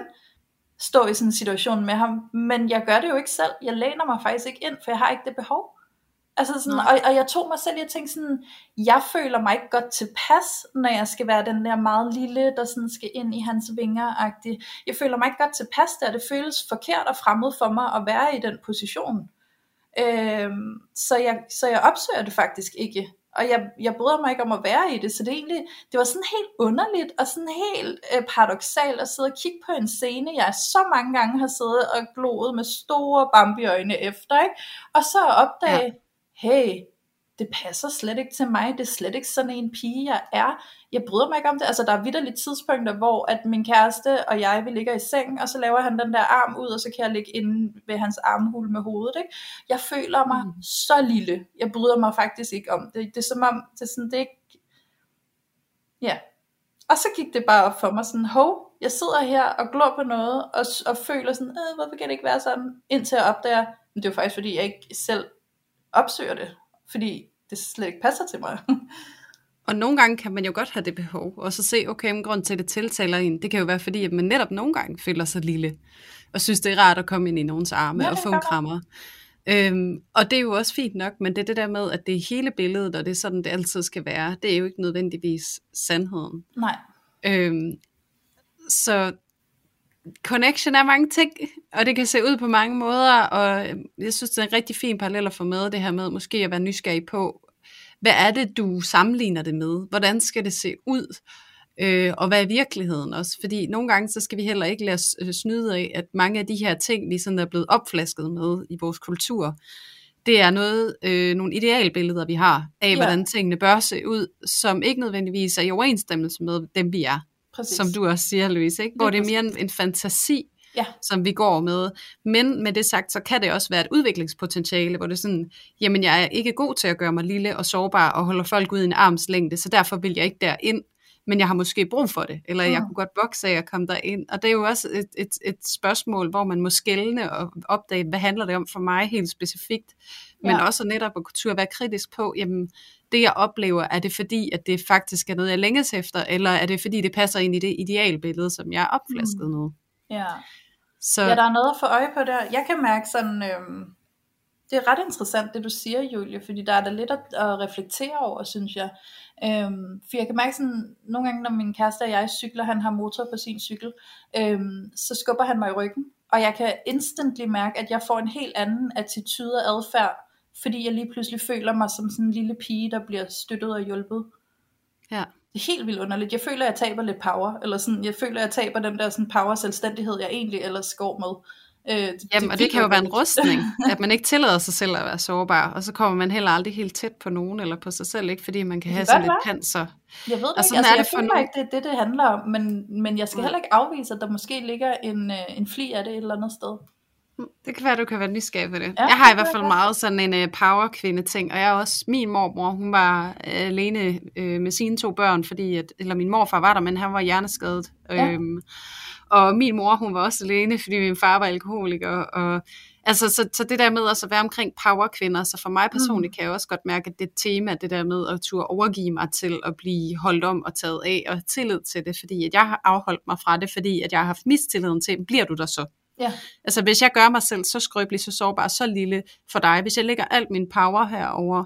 stå i sådan en situation med ham. Men jeg gør det jo ikke selv. Jeg læner mig faktisk ikke ind, for jeg har ikke det behov. Altså sådan, og, og jeg tog mig selv, jeg tænkte sådan, jeg føler mig ikke godt tilpas, når jeg skal være den der meget lille, der sådan skal ind i hans vinger -agtig. Jeg føler mig ikke godt tilpas der, det føles forkert og fremmed for mig at være i den position. Øhm, så, jeg, så jeg opsøger det faktisk ikke. Og jeg, jeg bryder mig ikke om at være i det, så det, egentlig, det var sådan helt underligt og sådan helt øh, paradoxalt at sidde og kigge på en scene, jeg så mange gange har siddet og gloet med store bambiøjne efter, ikke? og så opdage, ja hey, det passer slet ikke til mig, det er slet ikke sådan en pige, jeg er. Jeg bryder mig ikke om det. Altså, der er vidderligt tidspunkter, hvor at min kæreste og jeg, vi ligger i seng, og så laver han den der arm ud, og så kan jeg ligge inde ved hans armhul med hovedet. Ikke? Jeg føler mig mm. så lille. Jeg bryder mig faktisk ikke om det. Det er som om, det er sådan, det er ikke... Ja. Og så gik det bare op for mig sådan, hov, jeg sidder her og glor på noget, og, og føler sådan, øh, hvorfor kan det ikke være sådan, indtil jeg opdager, men det er jo faktisk fordi, jeg ikke selv opsøger det, fordi det slet ikke passer til mig. Og nogle gange kan man jo godt have det behov, og så se, okay, men grund til, at det tiltaler en, det kan jo være fordi, at man netop nogle gange føler sig lille, og synes, det er rart at komme ind i nogens arme ja, og få en krammer. Øhm, og det er jo også fint nok, men det er det der med, at det er hele billedet, og det er sådan, det altid skal være, det er jo ikke nødvendigvis sandheden. Nej. Øhm, så connection er mange ting, og det kan se ud på mange måder, og jeg synes, det er en rigtig fin parallel at få med det her med, måske at være nysgerrig på, hvad er det, du sammenligner det med? Hvordan skal det se ud? Øh, og hvad er virkeligheden også? Fordi nogle gange, så skal vi heller ikke lade os øh, snyde af, at mange af de her ting, vi sådan er blevet opflasket med i vores kultur, det er noget, øh, nogle idealbilleder, vi har af, ja. hvordan tingene bør se ud, som ikke nødvendigvis er i overensstemmelse med dem, vi er. Præcis. Som du også siger, Louise, ikke? hvor det er mere en, en fantasi, ja. som vi går med. Men med det sagt, så kan det også være et udviklingspotentiale, hvor det er sådan, jamen jeg er ikke god til at gøre mig lille og sårbar og holde folk ud i en armslængde, så derfor vil jeg ikke derind men jeg har måske brug for det, eller jeg mm. kunne godt vokse af at komme derind. Og det er jo også et, et, et spørgsmål, hvor man må skælne og opdage, hvad handler det om for mig helt specifikt, men ja. også netop at kunne være kritisk på, jamen, det jeg oplever, er det fordi, at det faktisk er noget, jeg længes efter, eller er det fordi, det passer ind i det idealbillede, som jeg er opflasket mm. nu? Ja. Så... ja, der er noget at få øje på der. Jeg kan mærke sådan, øhm, det er ret interessant, det du siger, Julie, fordi der er der lidt at, at reflektere over, synes jeg. Øhm, for jeg kan mærke sådan, nogle gange, når min kæreste og jeg cykler, han har motor på sin cykel, øhm, så skubber han mig i ryggen, og jeg kan instantly mærke, at jeg får en helt anden attitude og adfærd, fordi jeg lige pludselig føler mig som sådan en lille pige, der bliver støttet og hjulpet. Ja. Det er helt vildt underligt. Jeg føler, at jeg taber lidt power, eller sådan, jeg føler, at jeg taber den der sådan power selvstændighed, jeg egentlig ellers går med. Øh, det, Jamen, og det kan jo være en rustning, at man ikke tillader sig selv at være sårbar, og så kommer man heller aldrig helt tæt på nogen eller på sig selv, ikke fordi man kan have sådan lidt panser. Jeg ved det ikke, altså, er det jeg føler ikke, det er det, det handler om, men, men jeg skal heller ikke afvise, at der måske ligger en, øh, en fli af det et eller andet sted. Det kan være, du kan være nysgerrig på det. Ja, jeg har i hvert fald meget sådan en uh, power-kvinde-ting, og jeg er også, min mormor, hun var uh, alene uh, med sine to børn, fordi, at, eller min morfar var der, men han var hjerneskadet. Ja. Øhm, og min mor, hun var også alene, fordi min far var alkoholiker. Og, altså, så, så det der med at være omkring powerkvinder, så for mig personligt mm. kan jeg også godt mærke, at det et tema, det der med at turde overgive mig til at blive holdt om og taget af, og tillid til det, fordi at jeg har afholdt mig fra det, fordi at jeg har haft mistilliden til, bliver du der så? Ja. Altså hvis jeg gør mig selv så skrøbelig, så sårbar, så lille for dig, hvis jeg lægger alt min power herover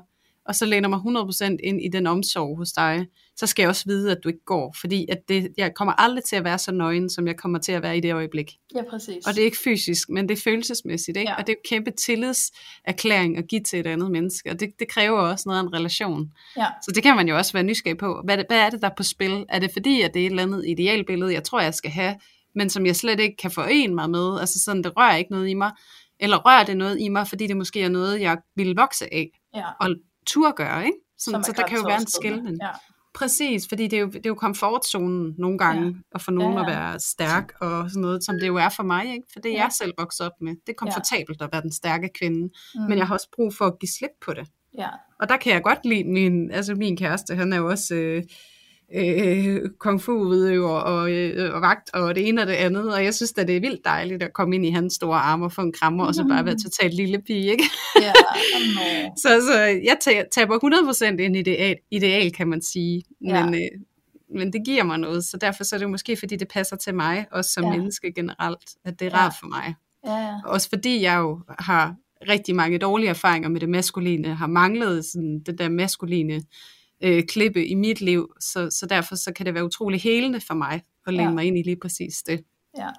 og så læner mig 100% ind i den omsorg hos dig, så skal jeg også vide, at du ikke går, fordi at det, jeg kommer aldrig til at være så nøgen, som jeg kommer til at være i det øjeblik. Ja, præcis. Og det er ikke fysisk, men det er følelsesmæssigt, ikke? Ja. og det er en kæmpe tillidserklæring at give til et andet menneske, og det, det kræver også noget af en relation. Ja. Så det kan man jo også være nysgerrig på. Hvad, hvad er det, der er på spil? Er det fordi, at det er et eller andet idealbillede, jeg tror, jeg skal have, men som jeg slet ikke kan forene mig med, altså sådan, det rører ikke noget i mig, eller rører det noget i mig, fordi det måske er noget, jeg vil vokse af, ja. og tur gøre, ikke? Sådan, så der kan jo være en skældning. Ja. Præcis, fordi det er jo, det er jo komfortzonen nogle gange, ja. at få nogen ja, ja. at være stærk og sådan noget, som det jo er for mig, ikke? for det er ja. jeg selv vokset op med. Det er komfortabelt ja. at være den stærke kvinde, mm. men jeg har også brug for at give slip på det. Ja. Og der kan jeg godt lide min, altså min kæreste, han er jo også... Øh, øh, kung fu udøver og, øh, og vagt og det ene og det andet, og jeg synes at det er vildt dejligt at komme ind i hans store arme og få en krammer, mm. og så bare være totalt lille pige, ikke? Ja, no. så, så jeg taber 100% ind i ideal, ideal, kan man sige, ja. men, øh, men det giver mig noget, så derfor så er det måske, fordi det passer til mig, også som ja. menneske generelt, at det er rart for mig. Ja, ja. Også fordi jeg jo har rigtig mange dårlige erfaringer med det maskuline, har manglet sådan det der maskuline øh, klippe i mit liv, så, så derfor så kan det være utrolig helende for mig at læne ja. mig ind i lige præcis det. Ja.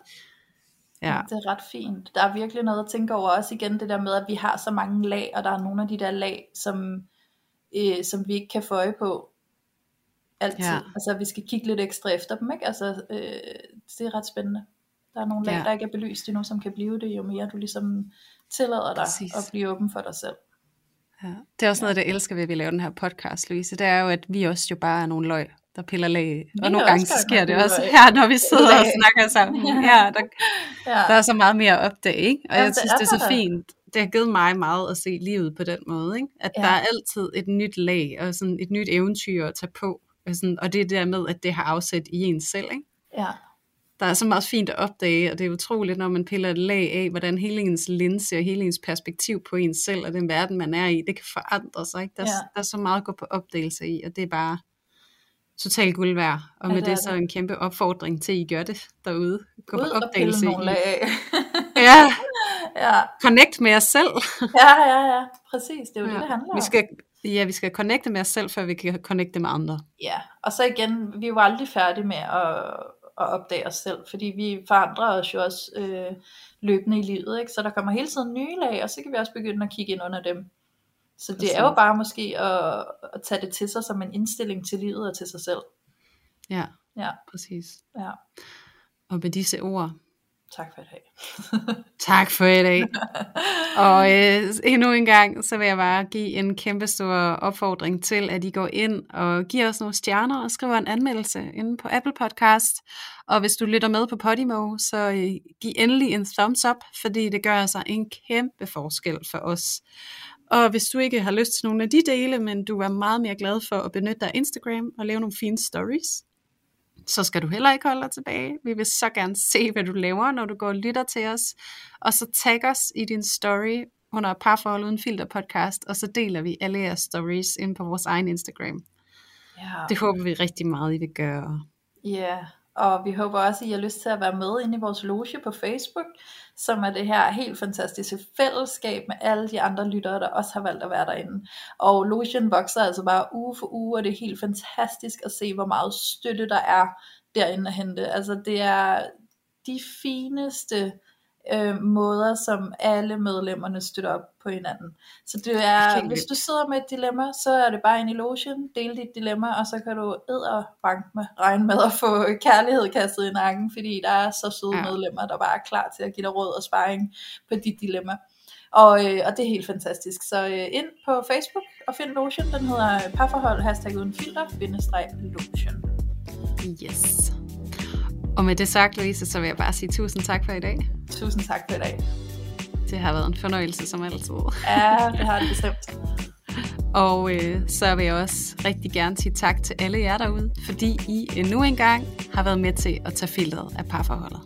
Ja. Det er ret fint. Der er virkelig noget at tænke over også igen det der med, at vi har så mange lag, og der er nogle af de der lag, som, øh, som vi ikke kan få øje på altid. Ja. Altså vi skal kigge lidt ekstra efter dem, ikke? Altså øh, det er ret spændende. Der er nogle lag, ja. der ikke er belyst endnu, som kan blive det, jo mere du ligesom tillader dig Præcis. at blive åben for dig selv. Ja. Det er også noget, der elsker ved, at vi laver den her podcast, Louise. Det er jo, at vi også jo bare er nogle løg, der piller lag. Og nogle gange så sker det også her, når vi sidder og snakker sammen. Ja, der, ja. der er så meget mere at opdage, ikke? Og jeg synes, det er, så fint. Det har givet mig meget at se livet på den måde, ikke? At ja. der er altid et nyt lag, og sådan et nyt eventyr at tage på. Og, sådan, og det er der med, at det har afsæt i ens selv, ikke? Ja der er så meget fint at opdage, og det er utroligt, når man piller et lag af, hvordan hele ens linse og hele ens perspektiv på ens selv og den verden, man er i, det kan forandre sig. Ikke? Der, ja. der er så meget at gå på opdagelse i, og det er bare totalt guld værd. Og med ja, det, det så en kæmpe opfordring til, at I gør det derude. Gå Ud på opdagelse i. Ja. ja. Connect med os selv. ja, ja, ja. Præcis. Det er jo ja. det, det handler vi skal, Ja, vi skal connecte med os selv, før vi kan connecte med andre. Ja, og så igen, vi er jo aldrig færdige med at at opdage os selv, fordi vi forandrer os jo også øh, løbende i livet, ikke? så der kommer hele tiden nye lag, og så kan vi også begynde at kigge ind under dem. Så det er jo bare måske at, at tage det til sig som en indstilling til livet og til sig selv. Ja, Ja, præcis. ja. Og med disse ord, Tak for i dag. tak for i dag. Og øh, endnu en gang, så vil jeg bare give en kæmpe stor opfordring til, at I går ind og giver os nogle stjerner og skriver en anmeldelse inde på Apple Podcast. Og hvis du lytter med på Podimo, så øh, giv endelig en thumbs up, fordi det gør altså en kæmpe forskel for os. Og hvis du ikke har lyst til nogle af de dele, men du er meget mere glad for at benytte dig af Instagram og lave nogle fine stories, så skal du heller ikke holde dig tilbage. Vi vil så gerne se, hvad du laver, når du går og lytter til os. Og så tag os i din story under Parforhold Uden Filter podcast, og så deler vi alle jeres stories ind på vores egen Instagram. Ja. Det håber vi rigtig meget, I vil gøre. Ja, og vi håber også, at I har lyst til at være med inde i vores loge på Facebook, som er det her helt fantastiske fællesskab med alle de andre lyttere, der også har valgt at være derinde. Og logen vokser altså bare uge for uge, og det er helt fantastisk at se, hvor meget støtte der er derinde at hente. Altså det er de fineste øh, måder, som alle medlemmerne støtter op på hinanden. Så det er, hvis du sidder med et dilemma, så er det bare ind i logen, del dit dilemma, og så kan du bank med regne med at få kærlighed kastet i nakken, fordi der er så søde Ja. medlemmer, der bare er klar til at give dig råd og sparring på dit dilemma. Og, øh, og det er helt fantastisk. Så øh, ind på Facebook og find logen. Den hedder parforhold, hashtag uden filter, bindestreg logen. Yes. Og med det sagt, Louise, så vil jeg bare sige tusind tak for i dag. Tusind tak for i dag. Det har været en fornøjelse som altid. Ja, det har det bestemt. Og øh, så vil jeg også rigtig gerne sige tak til alle jer derude, fordi I endnu en gang har været med til at tage filteret af parforholdet.